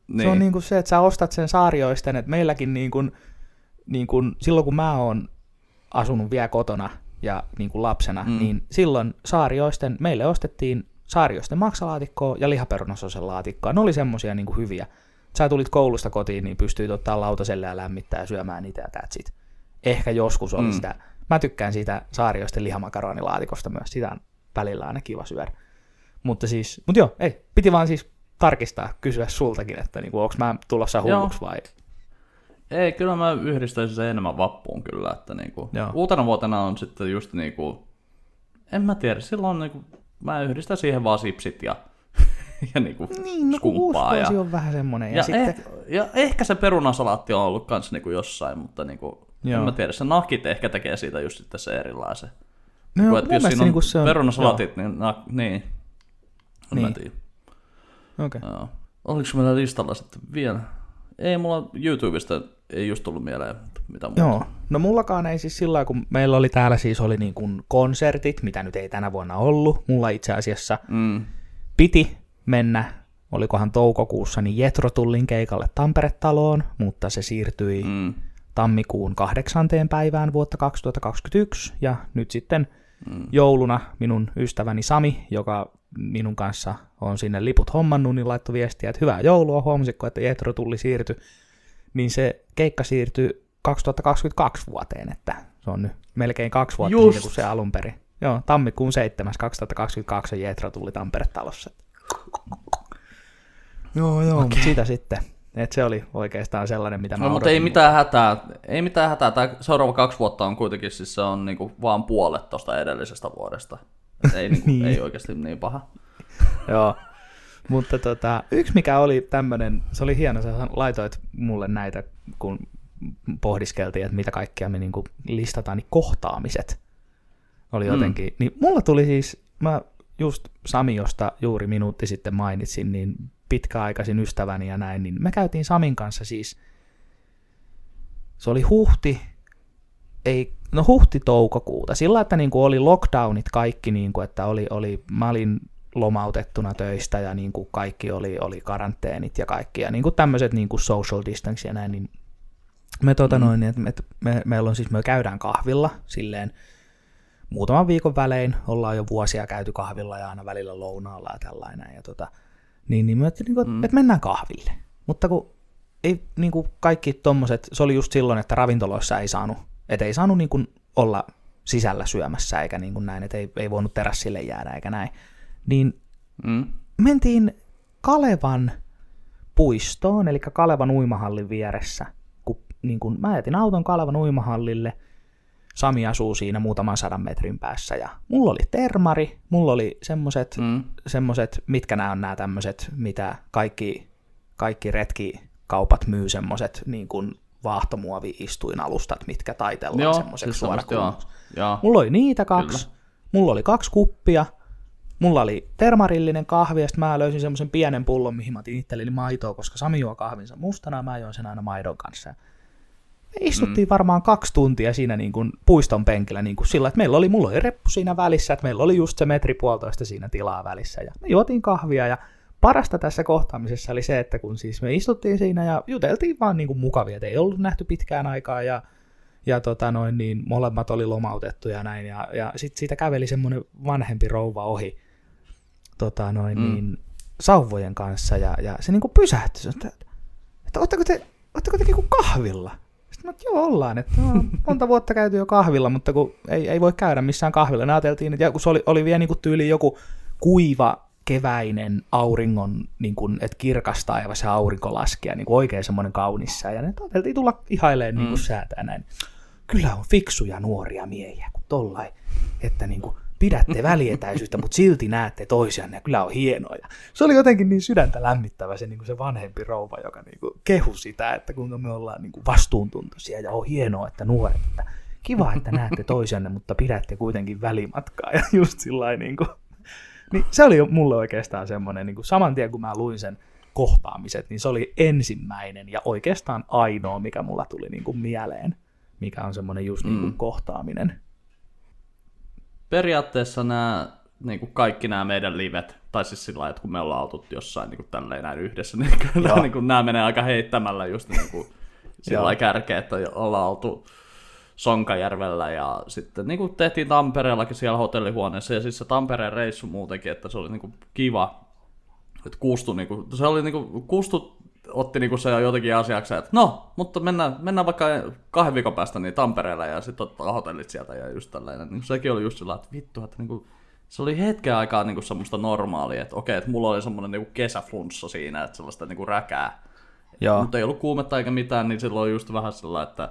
Niin. Se on niin kuin se, että sä ostat sen saarioisten, että meilläkin niin kuin, niin kuin, silloin kun mä oon asunut vielä kotona ja niin kuin lapsena, mm. Niin silloin saarioisten, meille ostettiin saarioisten maksalaatikkoa ja lihaperunasosen laatikkoa. Ne oli semmosia niin kuin hyviä. Sä tulit koulusta kotiin, niin pystyit ottaa lautaselle ja lämmittää ja syömään niitä ja that's it. Ehkä joskus oli mm. Sitä. Mä tykkään siitä saarioisten lihamakaronilaatikosta myös. Sitä on välillä aina kiva syödä. Mutta siis, mut joo, ei, piti vaan siis tarkistaa, kysyä sultakin, että niinku, onko mä tulossa hulluksi vai... Ei, kyllä mä yhdistäisin sen enemmän vappuun kyllä, että niinku, Joo. uutena vuotena on sitten just niinku, en mä tiedä, silloin niinku, mä yhdistän siihen vaan sipsit ja, ja niinku Niin, no uusi skumppaa. Ja, vuosi on vähän semmoinen. Ja, ja, sitten, eh, ja ehkä se perunasalaatti on ollut kans niinku jossain, mutta niinku, En mä tiedä, se nakit ehkä tekee siitä just sitten se erilaisen. No, mun että jos siinä on, niinku se on... perunasalatit, niin, na, niin. Mä Niin. tiedä. Joo, Okei. Joo. Oliko meillä listalla sitten vielä? Ei mulla YouTubesta ei just tullut mieleen mitä muuta. Joo, no mullakaan ei siis sillä kun meillä oli täällä siis oli niin kuin konsertit, mitä nyt ei tänä vuonna ollut. Mulla itse asiassa Mm. piti mennä, olikohan toukokuussa, niin Jetro Tullin keikalle Tampere-taloon, mutta se siirtyi Mm. tammikuun kahdeksanteen päivään vuotta 2021, ja nyt sitten jouluna minun ystäväni Sami, joka minun kanssa on sinne liput hommannut, niin laittoi viestiä, että hyvää joulua, huomasitko, että Jetro Tulli siirtyi, niin se keikka siirtyi 2022 vuoteen, että se on nyt melkein kaksi vuotta Just. siitä, kun se alun perin. Joo, tammikuun 7. 2022 se Jetro tuli Tampere-talossa. Joo, joo, okay. mutta sitä sitten. Et se oli oikeastaan sellainen, mitä mä No, mutta ei mitään hätää. Ei mitään hätää. Tämä seuraava kaksi vuotta on kuitenkin siis se on niinku vaan puolet tuosta edellisestä vuodesta. Et ei, niinku, Niin. ei oikeasti niin paha. Joo. Mutta tota, yksi mikä oli tämmöinen, se oli hieno, sä laitoit mulle näitä, kun pohdiskeltiin, että mitä kaikkea me niinku listataan, niin kohtaamiset oli jotenkin. Niin mulla tuli siis, mä just Sami, josta juuri minuutti sitten mainitsin, niin pitkäaikaisin ystäväni ja näin, niin me käytiin Samin kanssa siis, se oli huhti, ei, no huhti-toukokuuta, sillä että niin kuin oli lockdownit kaikki, niin kuin, että oli, oli, mä olin lomautettuna töistä ja niin kuin kaikki oli, oli karanteenit ja kaikki ja niin kuin tämmöiset niin kuin social distance ja näin, niin me, tota noin, että me, me, meillä on siis, me käydään kahvilla silleen muutaman viikon välein, ollaan jo vuosia käyty kahvilla ja aina välillä lounaalla ja tällainen ja tota, niin, niin me ajattelin, niin kuin, mm. että mennään kahville. Mutta kun ei niin kuin kaikki tommoset, se oli just silloin, että ravintoloissa ei saanut, että ei saanut niin kuin olla sisällä syömässä eikä niin kuin näin, että ei, ei voinut terassille jäädä eikä näin. Niin Mm. mentiin Kalevan puistoon, eli Kalevan uimahallin vieressä. Kun, niin kun mä jätin auton Kalevan uimahallille, Sami asuu siinä muutaman sadan metrin päässä, ja mulla oli termari, mulla oli semmoset, Mm. semmoset mitkä nämä on nämä tämmöiset, mitä kaikki, kaikki retkikaupat myy semmoset niin kuin vaahtomuovi-istuinalustat, mitkä taitellaan semmoiseksi siis suorakulmaksi. Mulla oli niitä kaksi. Kyllä. Mulla oli kaksi kuppia. Mulla oli termarillinen kahvi, ja sitten mä löysin semmoisen pienen pullon, mihin mä otin itselleni maitoa, koska Sami juo kahvinsa mustana, ja mä join sen aina maidon kanssa. Me istuttiin mm. varmaan kaksi tuntia siinä niin kuin puiston penkillä niin kuin sillä, että meillä oli, mulla oli reppu siinä välissä, että meillä oli just se metri puolitoista siinä tilaa välissä, ja me juotiin kahvia, ja parasta tässä kohtaamisessa oli se, että kun siis me istuttiin siinä ja juteltiin vaan niin kuin mukavia, että ei ollut nähty pitkään aikaa, ja ja tota noin, niin molemmat oli lomautettu ja näin, ja, ja sitten siitä käveli semmoinen vanhempi rouva ohi tota noin, Mm. mm. niin, sauvojen kanssa, ja, ja se niinku pysähtyi, se, että, että ootteko te, ootteko te niinku kahvilla? Sitten mä, että joo ollaan, että no, monta vuotta käyty jo kahvilla, mutta kun ei, ei voi käydä missään kahvilla, ne ajateltiin, että kun se oli, oli vielä niinku tyyli joku kuiva keväinen auringon, niin kuin, että kirkas taivas ja aurinko laskee, niin kuin oikein semmoinen kaunis sää, ja ne ajateltiin tulla ihailemaan niin kuin säätää näin. Kyllä on fiksuja nuoria miehiä, kun tollain, että niin kuin, pidätte välietäisyyttä, mutta silti näette toisianne, ja kyllä on hienoja. Se oli jotenkin niin sydäntä lämmittävä se, niin kuin se vanhempi rouva, joka niin kuin kehu sitä, että kuinka me ollaan niin kuin vastuuntuntoisia, ja on hienoa, että nuoret, että kiva, että näette toisianne, mutta pidätte kuitenkin välimatkaa, ja just sillä niin kuin, niin se oli mulle oikeastaan semmoinen, niin kuin saman tien kun mä luin sen kohtaamiset, niin se oli ensimmäinen ja oikeastaan ainoa, mikä mulla tuli niin kuin mieleen, mikä on semmoinen just niin kuin Mm. kohtaaminen. Periaatteessa nämä, niin kuin kaikki nämä meidän livet, tai siis sillä lailla, että kun me ollaan oltu jossain niin kuin tälleen näin yhdessä, niin kyllä niin kuin, nämä menee aika heittämällä just niin kuin, sillä lailla kärkeä, että ollaan oltu Sonkajärvellä ja sitten niin kuin tehtiin Tampereellakin siellä hotellihuoneessa. Ja siis se Tampereen reissu muutenkin, että se oli niin kuin kiva, että Kustu, niin kuin, se oli niin kuin, Kustu otti niin kuin se jotenkin asiaksi, että no, mutta mennään, mennään vaikka kahden viikon päästä niin Tampereelle ja sitten ottaa hotellit sieltä ja just tällainen. Niin sekin oli just sillä, että vittu, että niin kuin, se oli hetken aikaa niin kuin semmoista normaalia, että okei, että mulla oli semmoinen niin kuin kesäflunssa siinä, että sellaista niin kuin räkää. Mutta ei ollut kuumetta eikä mitään, niin silloin just vähän sellainen, että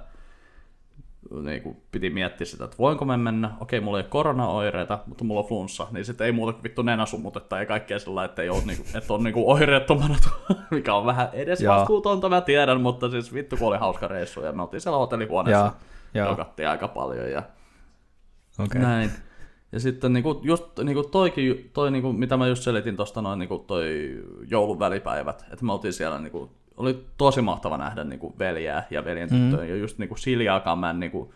niin kuin, piti miettiä sitä, että voinko mä mennä. Okei, mulla ei ole koronaoireita, mutta mulla on flunssa, niin sitten ei muuta kuin vittu nenäsumutetta ja kaikkea sillä että ei ole, niin kuin, että on niin kuin oireettomana, mikä on vähän edes vastuutonta, mä tiedän, mutta siis vittu kun oli hauska reissu ja me oltiin siellä hotellihuoneessa, jokattiin aika paljon ja Okei. näin. Ja sitten niinku, just niinku toikin, toi, niinku, mitä mä just selitin tuosta noin niinku toi joulun välipäivät, että me oltiin siellä, niinku, oli tosi mahtava nähdä niinku veljeä ja veljen tyttöä, mm. ja just niinku Siljaakaan mä en, niinku,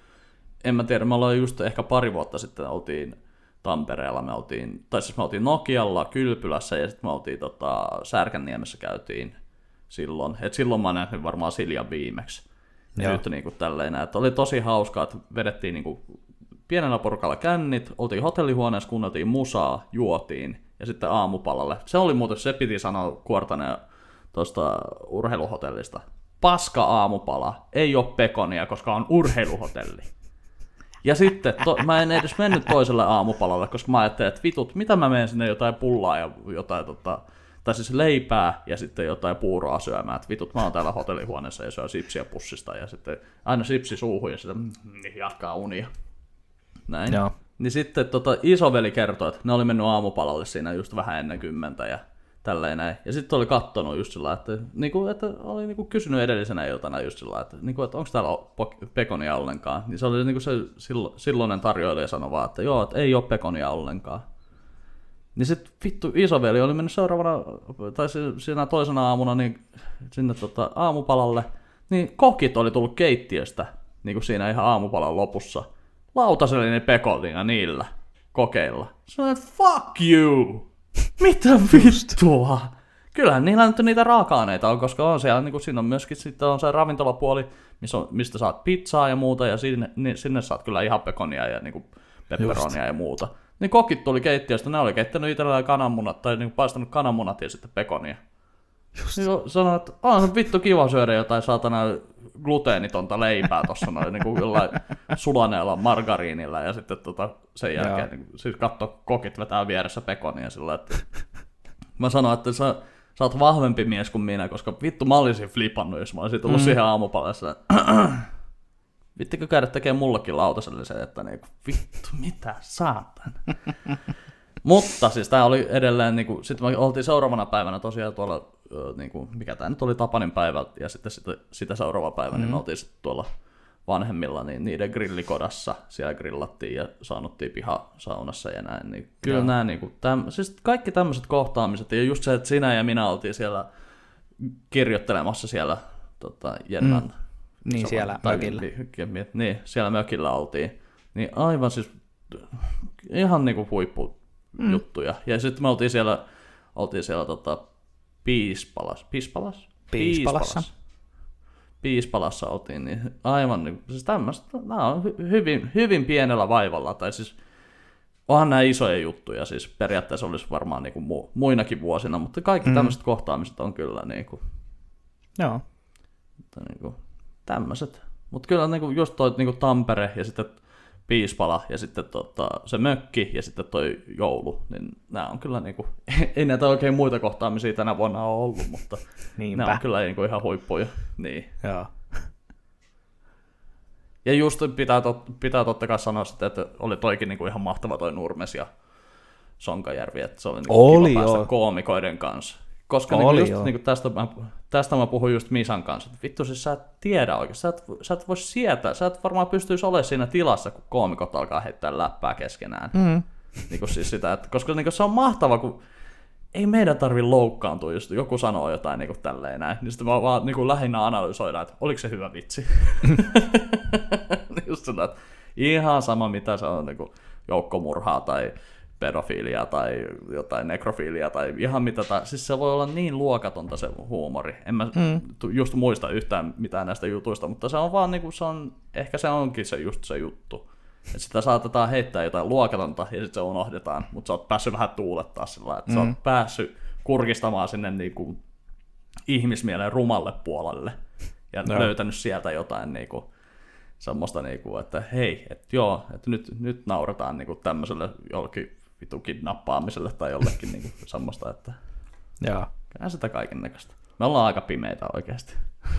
en mä tiedä, me ollaan just ehkä pari vuotta sitten oltiin Tampereella, me oltiin, tai siis me oltiin Nokialla, Kylpylässä ja sitten me oltiin tota, Särkänniemessä käytiin silloin, et silloin mä nähnyt varmaan Siljan viimeksi. Ja Joo. nyt niinku tälleen, että oli tosi hauskaa, että vedettiin niinku pienellä porukalla kännit, oltiin hotellihuoneessa, kuunneltiin musaa, juotiin ja sitten aamupalalle. Se oli muuten, se piti sanoa Kuortanen tuosta urheiluhotellista. Paska aamupala, ei ole pekonia, koska on urheiluhotelli. Ja sitten, to, mä en edes mennyt toiselle aamupalalle, koska mä ajattelin, että vitut, mitä mä menen sinne jotain pullaa ja jotain tota, tai siis leipää ja sitten jotain puuroa syömään, että vitut, mä oon täällä hotellihuoneessa ja syö sipsiä pussista ja sitten aina sipsi suuhun ja sitten mm, jatkaa unia. Näin. Joo. Niin sitten tota, isoveli kertoi, että ne oli mennyt aamupalalle siinä just vähän ennen kymmentä ja tälleen näin. Ja sitten oli kattonut just sillä, että, niinku, että oli niinku kysynyt edellisenä iltana just sillä, että, niinku, että onko täällä pekonia ollenkaan. Niin se oli niinku se sillo, silloinen tarjoilija sanoi vaan, että joo, että ei ole pekonia ollenkaan. Niin sitten vittu isoveli oli mennyt seuraavana, tai si- siinä toisena aamuna niin sinne tota, aamupalalle, niin kokit oli tullut keittiöstä, niin kuin siinä ihan aamupalan lopussa, lautasellinen pekonia niillä kokeilla. Sanoin, fuck you! Mitä vittua? Kyllähän niillä nyt niitä raaka-aineita on, koska on siellä, niin kuin, siinä on myöskin sitten on se ravintolapuoli, missä on, mistä saat pizzaa ja muuta, ja sinne, niin, sinne saat kyllä ihan pekonia ja niin kuin, pepperonia ja muuta. Niin kokit tuli keittiöstä, ne oli keittänyt itsellään kananmunat, tai niin kuin, paistanut kananmunat ja sitten pekonia. Just. Niin sanoin, että on vittu kiva syödä jotain saatana gluteenitonta leipää tuossa noin niin kuin jollain sulaneella margariinilla ja sitten tota, sen jälkeen niin, siis katso kokit vetää vieressä pekonia sillä että mä sanoin, että sä, sä oot vahvempi mies kuin minä, koska vittu mä olisin flipannut, jos mä olisin tullut mm. siihen aamupalassa. Vittikö käydä tekemään mullekin lautaselle se, että niinku, vittu, mitä saatan. Mutta siis tämä oli edelleen, niinku, sitten me oltiin seuraavana päivänä tosiaan tuolla, ö, niinku, mikä tämä nyt oli Tapanin päivä, ja sitten sitä, sitä seuraava päivä, mm-hmm. niin me oltiin sitten tuolla vanhemmilla, niin niiden grillikodassa siellä grillattiin ja saanuttiin pihasaunassa ja näin. Niin kyllä Joo. nämä, niinku, täm, siis kaikki tämmöiset kohtaamiset, ja just se, että sinä ja minä oltiin siellä kirjoittelemassa siellä tota, Jennan Mm. Niin, Sama- siellä tai mökillä. Niin, niin, niin, siellä mökillä oltiin. Niin aivan siis ihan niinku huippujuttuja. Ja sitten me oltiin siellä, oltiin siellä tota, Piispalas. Piispalas? Piispalassa. Piispalassa oltiin, niin aivan niin, siis tämmöistä, nämä on hy- hyvin, hyvin pienellä vaivalla, tai siis onhan nämä isoja juttuja, siis periaatteessa olisi varmaan niin kuin mu, muinakin vuosina, mutta kaikki mm. tämmöiset kohtaamiset on kyllä niin kuin, Joo. että niinku, tämmöiset. Mutta kyllä niinku just toi niinku Tampere ja sitten Piispala ja sitten tota, se mökki ja sitten toi joulu, niin nämä on kyllä niinku, ei näitä oikein muita kohtaamisia tänä vuonna ole ollut, mutta Niinpä. nämä on kyllä niinku ihan huippuja. Niin. Joo. Ja just pitää, tot, pitää totta kai sanoa sitten, että oli toikin niinku ihan mahtava toi Nurmes ja Sonkajärvi, että se oli, niinku Oli, kiva päästä joo. koomikoiden kanssa. Koska Oli, oli, niinku joo. just, niinku tästä, mä, tästä mä puhuin just Misan kanssa, että vittu siis sä et tiedä oikein, sä et, sä et voi sietää, sä et varmaan pystyisi olemaan siinä tilassa, kun koomikot alkaa heittää läppää keskenään. Mm. Niinku siis sitä, että, koska niinku se on mahtava, kun ei meidän tarvi loukkaantua, jos joku sanoo jotain niinku tälleen näin. Niin sitten mä vaan niinku lähinnä analysoidaan, että oliko se hyvä vitsi. Just sitä, että ihan sama mitä se on niinku joukkomurhaa tai pedofiilia tai jotain nekrofiilia tai ihan mitä. Tai, siis se voi olla niin luokatonta se huumori. En mä mm. just muista yhtään mitään näistä jutuista, mutta se on vaan niinku, se on, ehkä se onkin se just se juttu. Et sitä saatetaan heittää jotain luokatonta ja sitten se unohdetaan, mutta sä oot päässyt vähän tuulettaa sillä että mm. sä oot päässyt kurkistamaan sinne niinku ihmismielen rumalle puolelle ja Joo. löytänyt sieltä jotain niinku, semmoista, niinku, että hei, että joo, että nyt, nyt nauretaan niinku tämmöiselle jollekin vitu kidnappaamiselle tai jollekin niinku semmoista, että Joo. sitä kaiken näköistä. Me ollaan aika pimeitä oikeasti.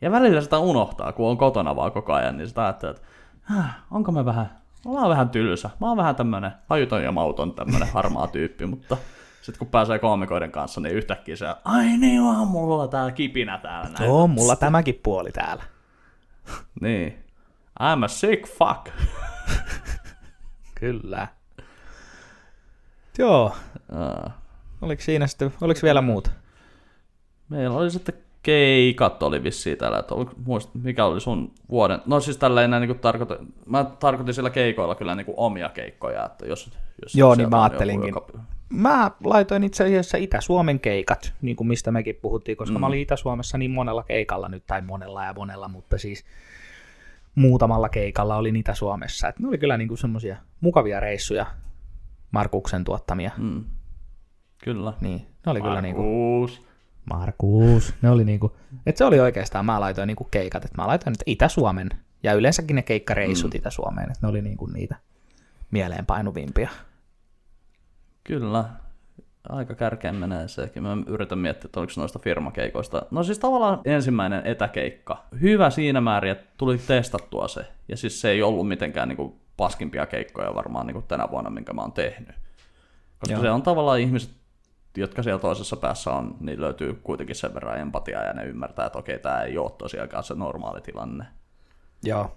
Ja välillä sitä unohtaa, kun on kotona vaan koko ajan, niin sitä ajattelee, että "Häh, onko me vähän, oon vähän tylsä, mä oon vähän tämmönen hajuton ja mauton tämmönen harmaa tyyppi, mutta sitten kun pääsee koomikoiden kanssa, niin yhtäkkiä se, ai niin on mulla tää kipinä täällä näin. On mulla tämäkin puoli täällä. Niin. I'm a sick fuck. Kyllä. Joo. Aa. Oliko siinä sitten, oliko vielä muuta? Meillä oli sitten keikat oli vissiin täällä, että oliko, muist, mikä oli sun vuoden, no siis tälleen näin niin tarkoitin, mä tarkoitin sillä keikoilla kyllä niin omia keikkoja, että jos, jos Joo, niin mä ajattelinkin. Joku, joka, Mä laitoin itse asiassa Itä-Suomen keikat, niin kuin mistä mekin puhuttiin, koska Mm. mä olin Itä-Suomessa niin monella keikalla nyt, tai monella ja monella, mutta siis muutamalla keikalla olin Itä-Suomessa. Et ne oli kyllä niin kuin semmoisia mukavia reissuja, Markuksen tuottamia. mm, kyllä. Niin, ne oli kyllä niin kuin, Markus. Markus, ne oli niinku, että se oli oikeastaan, mä laitoin niinku keikat, että mä laitoin nyt Itä-Suomen ja yleensäkin ne keikkareissut mm. Itä-Suomeen, että ne oli niinku niitä mieleenpainuvimpia. Kyllä. Aika kärkeen menee sekin. Mä yritän miettiä, että oliko noista firmakeikoista. No siis tavallaan ensimmäinen etäkeikka. Hyvä siinä määrin, että tuli testattua se. Ja siis se ei ollut mitenkään niinku paskimpia keikkoja varmaan niinku tänä vuonna, minkä mä oon tehnyt. Koska Joo. se on tavallaan ihmiset, jotka siellä toisessa päässä on, niin löytyy kuitenkin sen verran empatiaa ja ne ymmärtää, että okei, tämä ei ole tosiaankaan se normaali tilanne. Joo.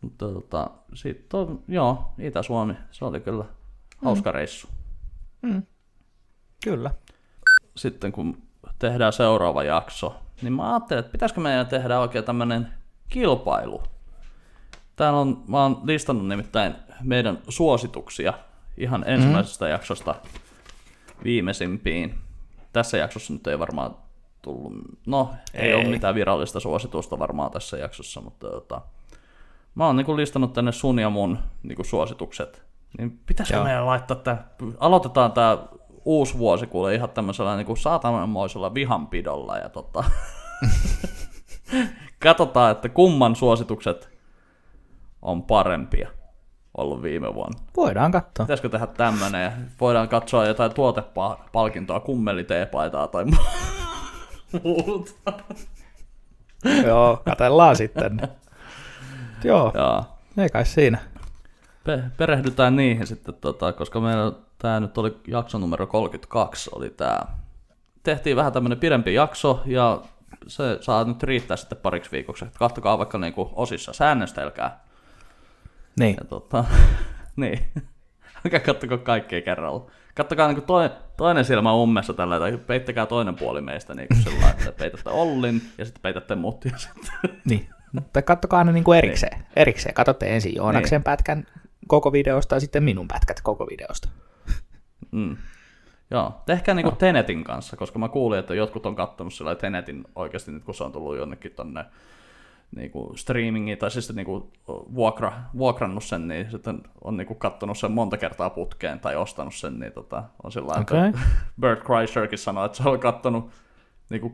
Mutta tota, sitten on, joo, Itä-Suomi, se oli kyllä hauska mm. reissu. Kyllä. sitten kun tehdään seuraava jakso, niin mä ajattelin, että pitäisikö meidän tehdä oikein tämmönen kilpailu. Täällä on, mä oon listannut nimittäin meidän suosituksia ihan ensimmäisestä mm. jaksosta viimeisimpiin. Tässä jaksossa nyt ei varmaan tullut, no ei, ei. Ole mitään virallista suositusta varmaan tässä jaksossa, mutta tota, mä oon niinku listannut tänne sun ja mun niinku suositukset. Niin pitäisikö Joo. meidän laittaa tää, aloitetaan tää uusi vuosi kuule ihan tämmöisellä niinku saatananmoisella vihanpidolla ja tota, katsotaan, että kumman suositukset on parempia ollut viime vuonna. Voidaan katsoa. Pitäisikö tehdä tämmönen ja voidaan katsoa jotain tuotepalkintoa, kummeliteepaita tai muuta. Joo, katellaan sitten. Joo, Joo. ei kai siinä. Pe- perehdytään niihin sitten, tota, koska meillä tämä nyt oli jakso numero 32, oli tämä. Tehtiin vähän tämmönen pidempi jakso ja se saa nyt riittää sitten pariksi viikoksi. Kattokaa vaikka niinku osissa säännöstelkää. Niin. Ja tota, niin. Älkää kattoko kaikkea kerralla. Kattokaa niinku toinen, toinen silmä ummessa tällä, tai peittäkää toinen puoli meistä niinku sillä lailla, että peitätte Ollin ja sitten peitätte mut ja sitten niin. Tai kattokaa aina niinku erikseen. Erikseen. Katsotte ensin Joonaksen Niin. pätkän koko videosta ja sitten minun pätkät koko videosta. Mm. Joo, tehkää niinku Tenetin kanssa, koska mä kuulin, että jotkut on kattonut sillä Tenetin oikeasti nyt, kun se on tullut jonnekin tonne niinku streamingiin, tai siis niinku vuokra, vuokrannut sen, niin sitten on niinku kattonut sen monta kertaa putkeen tai ostanut sen, niin tota, on sillä lailla, Okei. että Bert Kreischerkin sanoi, että se on kattonut niinku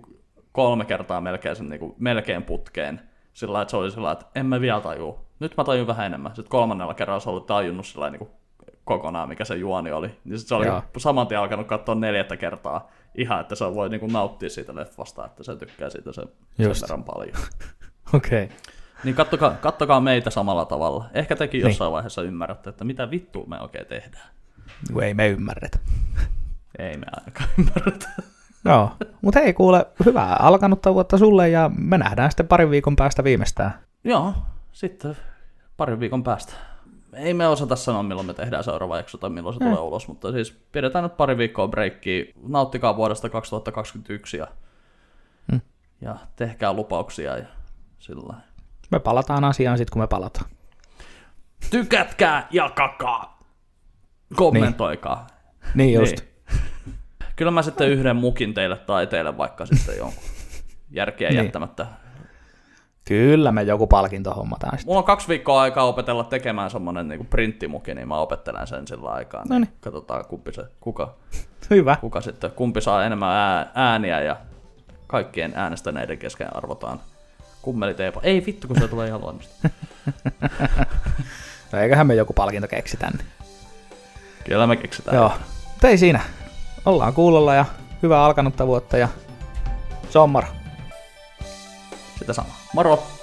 kolme kertaa melkein sen niinku, melkein putkeen, sillä lailla, että se oli sillä lailla, että en mä vielä tajuu. Nyt mä tajun vähän enemmän. Sitten kolmannella kerralla se oli tajunnut sillä lailla niinku kokonaan, mikä se juoni oli. Niin sit se oli Joo. saman tien alkanut katsoa neljättä kertaa ihan, että se voi niinku nauttia siitä leffasta, että se tykkää siitä sen, sen verran paljon. Okei. Okay. Niin kattokaa, kattokaa meitä samalla tavalla. Ehkä tekin jossain vaiheessa ymmärrätte, että mitä vittua me oikein tehdään. Kun ei me ymmärretä. Ei me ainakaan ymmärretä. Joo, mutta hei kuule, hyvää alkanutta vuotta sulle ja me nähdään sitten parin viikon päästä viimeistään. Joo, sitten parin viikon päästä. Ei me osata sanoa, milloin me tehdään seuraava jakso tai milloin se tulee ulos, mutta siis pidetään nyt pari viikkoa breikkiä. Nauttikaa vuodesta 2021 ja, Hmm. ja tehkää lupauksia ja sillä. Me palataan asiaan sitten, kun me palataan. Tykätkää, jakakaa, kommentoikaa. Niin just. Niin. Kyllä mä sitten yhden mukin teille tai teille vaikka sitten jonkun järkeä Niin. jättämättä. Kyllä me joku palkinto hommataan sitten. Mulla on kaksi viikkoa aikaa opetella tekemään semmonen niinku printtimuki, niin mä opettelen sen sillä aikaa. Niin Noniin. katsotaan kumpi se, kuka, Hyvä. kuka sitten, kumpi saa enemmän ää, ääniä ja kaikkien äänestäneiden kesken arvotaan kummeliteepa. Ei vittu, kun se tulee ihan luonnosta. No eiköhän me joku palkinto keksi tänne. Kyllä me keksitään. Joo. Mutta ei siinä. Ollaan kuulolla ja hyvää alkanutta vuotta ja sommar. Sitä samaa. Moro!